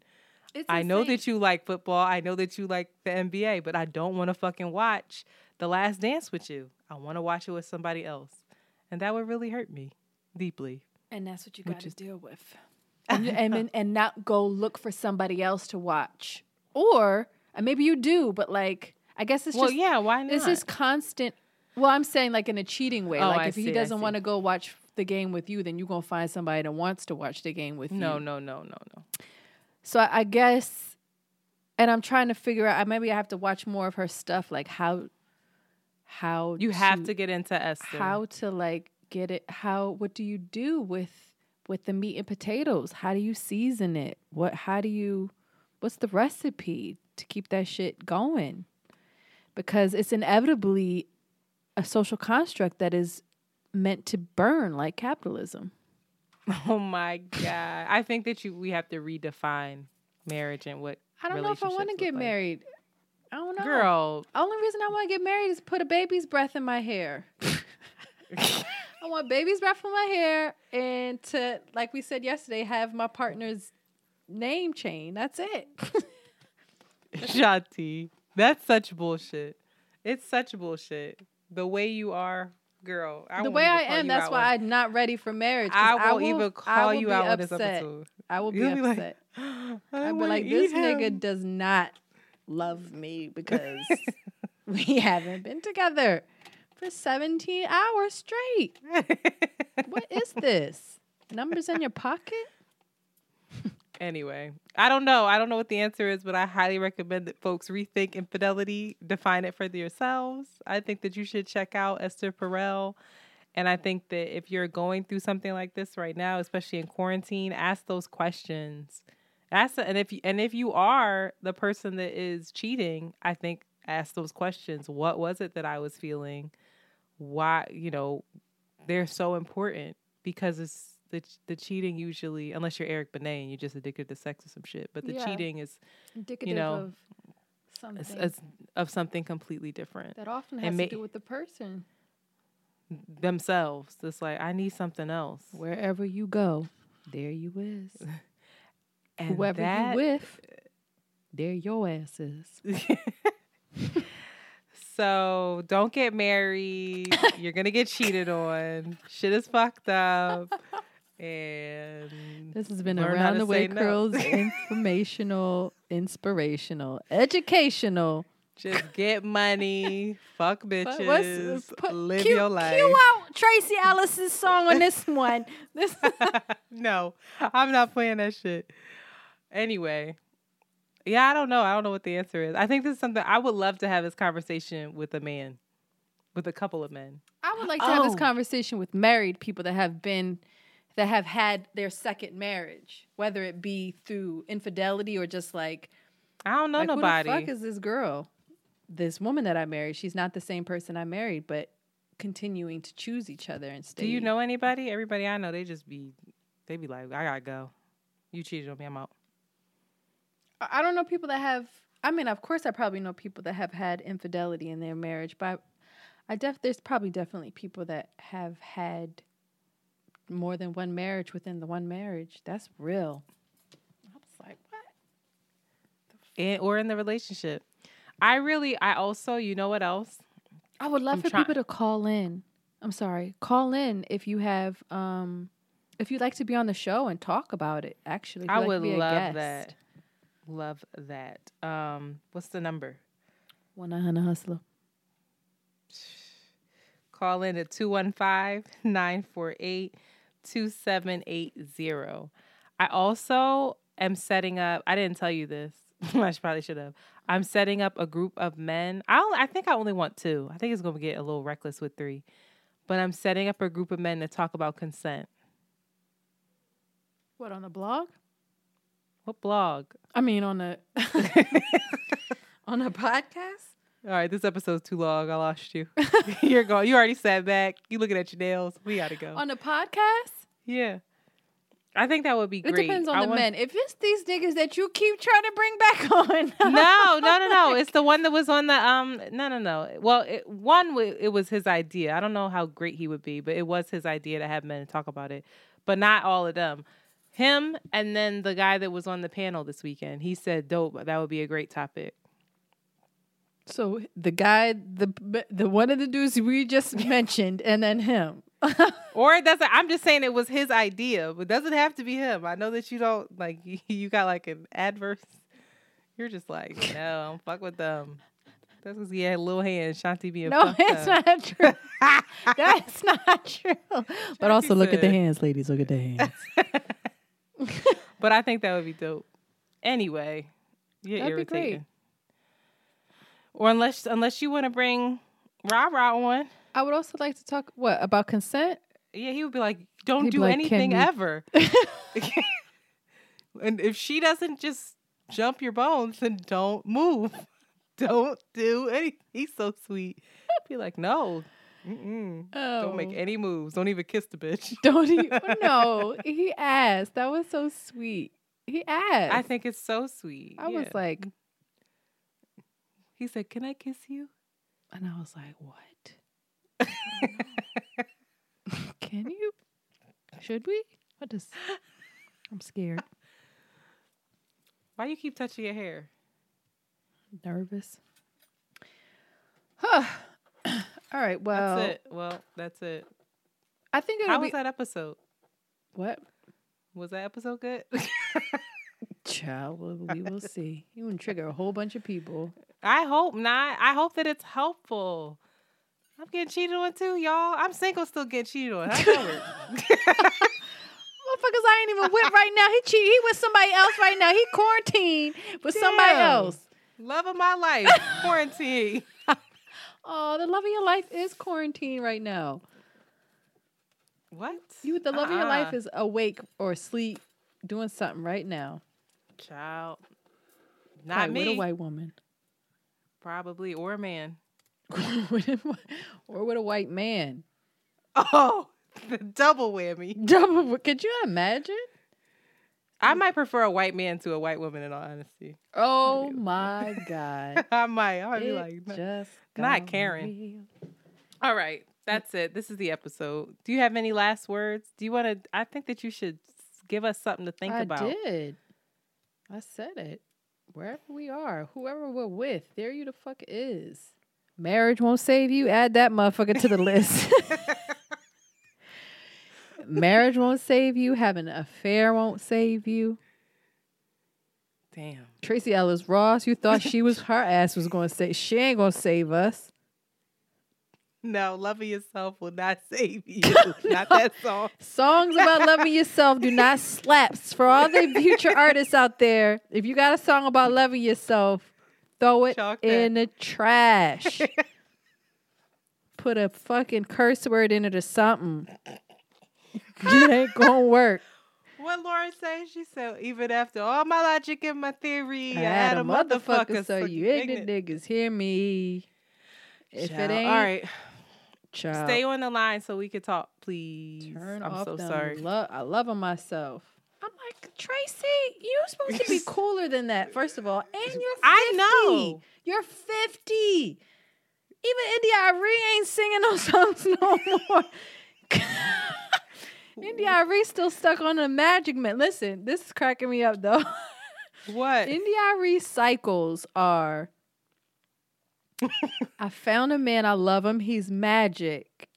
It's I know that you like football. I know that you like the NBA, but I don't want to fucking watch The Last Dance with you. I want to watch it with somebody else. And that would really hurt me deeply. and that's what you got to deal with. And, and, and not go look for somebody else to watch. Or And maybe you do, but like I guess it's Well, just yeah, why It's not? this is constant. Well, I'm saying like in a cheating way. Oh, like I if see, he doesn't want to go watch the game with you, then you're gonna find somebody that wants to watch the game with No, you. no, no, no, no. No. So I, I guess, and I'm trying to figure out. Maybe I have to watch more of her stuff. Like how, how You have to get into Esther. how to like get it. How what do you do with with the meat and potatoes? How do you season it? What? How do you? What's the recipe to keep that shit going? Because it's inevitably a social construct that is meant to burn like capitalism. Oh my god! I think that you we have to redefine marriage and what. I don't know if I want to get like. married. I don't know. Girl, Only reason I want to get married is put a baby's breath in my hair. I want baby's breath in my hair and to, like we said yesterday, have my partner's name chain. That's it. Shanti, that's such bullshit. It's such bullshit. The way you are, girl. I the way I am, that's why I'm not ready for marriage. I won't will- even call will you out on this upset. episode. I will be You'll be like, upset. I I'd be like, this eat nigga does not love me because we haven't been together for 17 hours straight. what is this? Numbers in your pocket? Anyway, I don't know. I don't know what the answer is, but I highly recommend that folks rethink infidelity, define it for yourselves. I think that you should check out Esther Perel. And I think that if you're going through something like this right now, especially in quarantine, ask those questions. Ask and if you, and if you are the person that is cheating, I think ask those questions. What was it that I was feeling? Why, you know, they're so important because it's the the cheating usually, unless you're Eric Benet and you're just addicted to sex or some shit. But the Yeah. cheating is Indicative know, of something is, is of something completely different. that often and has ma- to do with the person. Themselves, it's like I need something else. Wherever you go, there you is. And Whoever that- you with, there your ass is. So don't get married. You're gonna get cheated on. Shit is fucked up. And This has been Around the Way say no. Curls informational, inspirational, educational. just get money, fuck uh, bitches, What's- put- live cue- your life. Cue out Tracee Ellis's song on this one. This no, I'm not playing that shit. Anyway, yeah, I don't know. I don't know what the answer is. I think this is something I would love to have this conversation with a man, with a couple of men. I would like to have this Oh. conversation with married people that have been that have had their second marriage, whether it be through infidelity or just like I don't know like, nobody. Who the fuck is this girl? This woman that I married, she's not the same person I married, but continuing to choose each other and stay. Do you know anybody? Everybody I know, they just be, they be like, I gotta go. You cheated on me. I'm out. I I don't know people that have. I mean, of course, I probably know people that have had infidelity in their marriage, but I def there's probably definitely people that have had more than one marriage within the one marriage. That's real. I was like, what? In, or in the relationship. I really, I also, you know what else? I would love I'm for try- people to call in. I'm sorry, call in if you have, um, if you'd like to be on the show and talk about it. Actually, I like would love guest. that. Love that. Um, what's the number? One nine hundred hustler. Call in at 215 948 2780. I also am setting up, I didn't tell you this. I should- probably should have. I'm setting up a group of men. I only, I think I only want two. I think it's going to get a little reckless with three. But I'm setting up a group of men to talk about consent. What on the blog? What blog? I mean, on the on a podcast. All right, this episode's too long. I lost you. You're going. You already sat back. You looking at your nails. We got to go. On a podcast? yeah. I think that would be It great. It depends on I the want- men. If it's these niggas that you keep trying to bring back on, no, no, no, no. It's the one that was on the um. No, no, no. Well, it, one it was his idea. I don't know how great he would be, but it was his idea to have men talk about it. But not all of them. Him and then the guy that was on the panel this weekend. He said, "Dope. That would be a great topic." So the guy, the the one of the dudes we just mentioned, and then him. Or it doesn't. I'm just saying it was his idea, but it doesn't have to be him. I know that you don't like. You, got like an adverse. You're just like, no, I don't fuck with them. That's because he had little hands. Shanti being No, it's up. not true. That's not true. But also look at the hands, ladies. Look at the hands. But I think that would be dope. Anyway, you're That'd be great. irritating. Or unless unless you want to bring Ra Ra on, I would also like to talk what about consent. yeah, he would be like, "Don't He'd do like, anything "Can ever." and if she doesn't just jump your bones, then don't move. Don't do anything. He's so sweet. Be like, no, Mm-mm. don't make Oh. any moves. Don't even kiss the bitch. Don't he? no, he asked. That was so sweet. He asked. I think it's so sweet. I was like, he said, "Can I kiss you?" and I was like, what? Can you? Should we? What does? I'm scared. Why you keep touching your hair? Nervous. Huh. All right. Well, That's it. Well, that's it. I think it'll How be was that episode? what? Was that episode good? Child, well, we will see. You can trigger a whole bunch of people. I hope not. I hope that it's helpful. I'm getting cheated on too, y'all. I'm single, still getting cheated on. I know it. Motherfuckers, I ain't even with right now. He cheat. He with somebody else right now. He quarantined with somebody else. Love of my life, quarantine. Oh, the love of your life is quarantine right now. What? You, the love of your life Uh-uh. is awake or asleep, doing something right now. child. Not Probably me. With a white woman, Probably or a man. With a whi- or with a white man. Oh, the double whammy. Double. Could you imagine? I might prefer a white man to a white woman. In all honesty, Oh my god! I might. I might be like, no. just not Karen. real. All right, that's it. This is the episode. Do you have any last words? Do you want to? I think that you should give us something to think I about. did. I said it. Wherever we are, whoever we're with, there you the fuck is. Marriage won't save you. Add that motherfucker to the list. Marriage won't save you. Having an affair won't save you. Damn. Tracee Ellis Ross, you thought she was her ass was going to say she ain't going to save us. No, loving yourself will not save you. Not that song. Songs about loving yourself do not slaps. For all the future artists out there, if you got a song about loving yourself, throw it Chalk that. in the trash. Put a fucking curse word in it or something. It ain't gonna work. What Lauryn say? She said, even after all my logic and my theory, I I had a motherfucker, motherfucker. so you ignorant niggas hear me. If Child. it ain't, all right, child, stay on the line so we can talk, please. turn I'm off so them sorry. Lo- I love on myself. I'm like Tracee, you're supposed to be cooler than that. First of all, and you're 50. I know. You're 50. Even India Arie ain't singing those songs no more. India Arie still stuck on a Magic Man. Listen, this is cracking me up though. What? India Arie cycles are. I found a man. I love him. He's magic.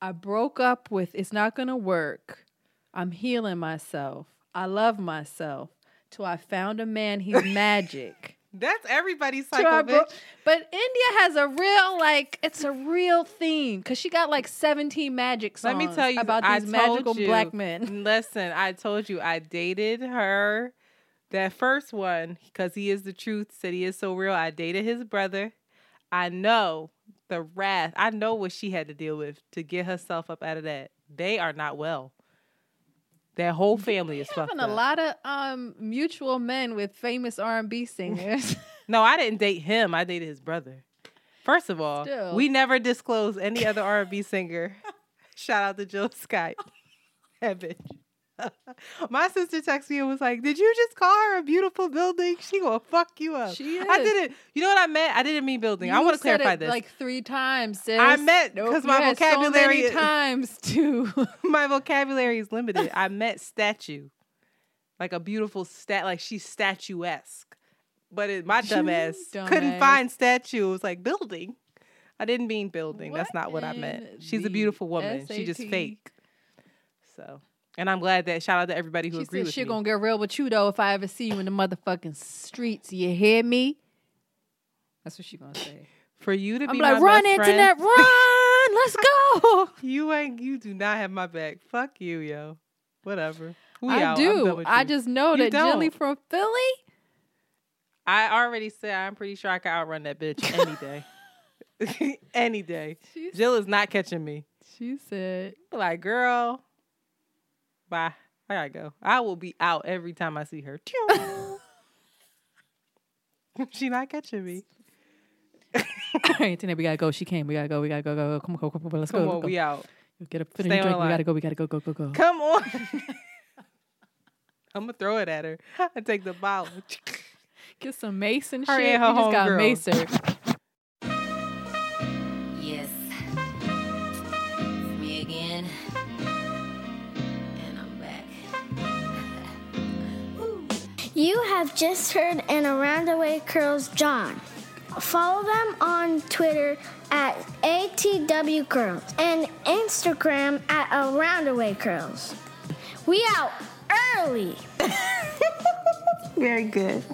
I broke up with. It's not gonna work. I'm healing myself. I love myself. Till I found a man. He's magic. That's everybody's cycle, bitch. but India has a real like. It's a real theme because she got like 17 magic songs. Let me tell you about these magical you- black men. Listen, I told you I dated her. That first one, because he is the truth, said he is so real. I dated his brother. I know the wrath. I know what she had to deal with to get herself up out of that. They are not well. Their whole family is fucked having up. a lot of um mutual men with famous R and B singers. No, I didn't date him. I dated his brother. First of all, Still. we never disclosed any other R&B singer. Shout out to Jill Scott. That bitch. My sister texted me and was like, "Did you just call her a beautiful building? She gonna fuck you up." She is. I didn't. You know what I meant? I didn't mean building. I want to clarify this. like three times. Sis. I meant- because you my so vocabulary- many times too. My vocabulary is limited. I meant statue, like a beautiful stat, like she's statuesque. But it, my dumbass couldn't find statue. It was like building. I didn't mean building. That's not what I meant. She's a beautiful woman. She just fake. So And I'm glad that shout out to everybody who She agreed with she me. gonna get real with you though if I ever see you in the motherfucking streets. You hear me? That's what she gonna say. For you to I'm be like, run, best friend, internet, run! Let's go. you ain't you do not have my back. Fuck you, yo. Whatever. We I out. Do. I just know You that Jilly don't. from Philly. I already said I'm pretty sure I could outrun that bitch any day. any day. She's- Jill is not catching me. She said, Like, girl, bye. I gotta go. I will be out every time I see her. she not catching me. "All right, Internet, we gotta go. She came. We gotta go. We gotta go. Go. go. Come on, come on, come on. Let's Come go. on, go. we out. Get up, finish your drink. We gotta go. We gotta go. Go. Go. Go. Come on. I'm gonna throw it at her. I take the bottle. Get some mace and Her shit. and her we just got homegirl. mace You have just heard an Around the Way Curls John. Follow them on Twitter at ATW Curls and Instagram at Around the Way Curls. We out early. Very good.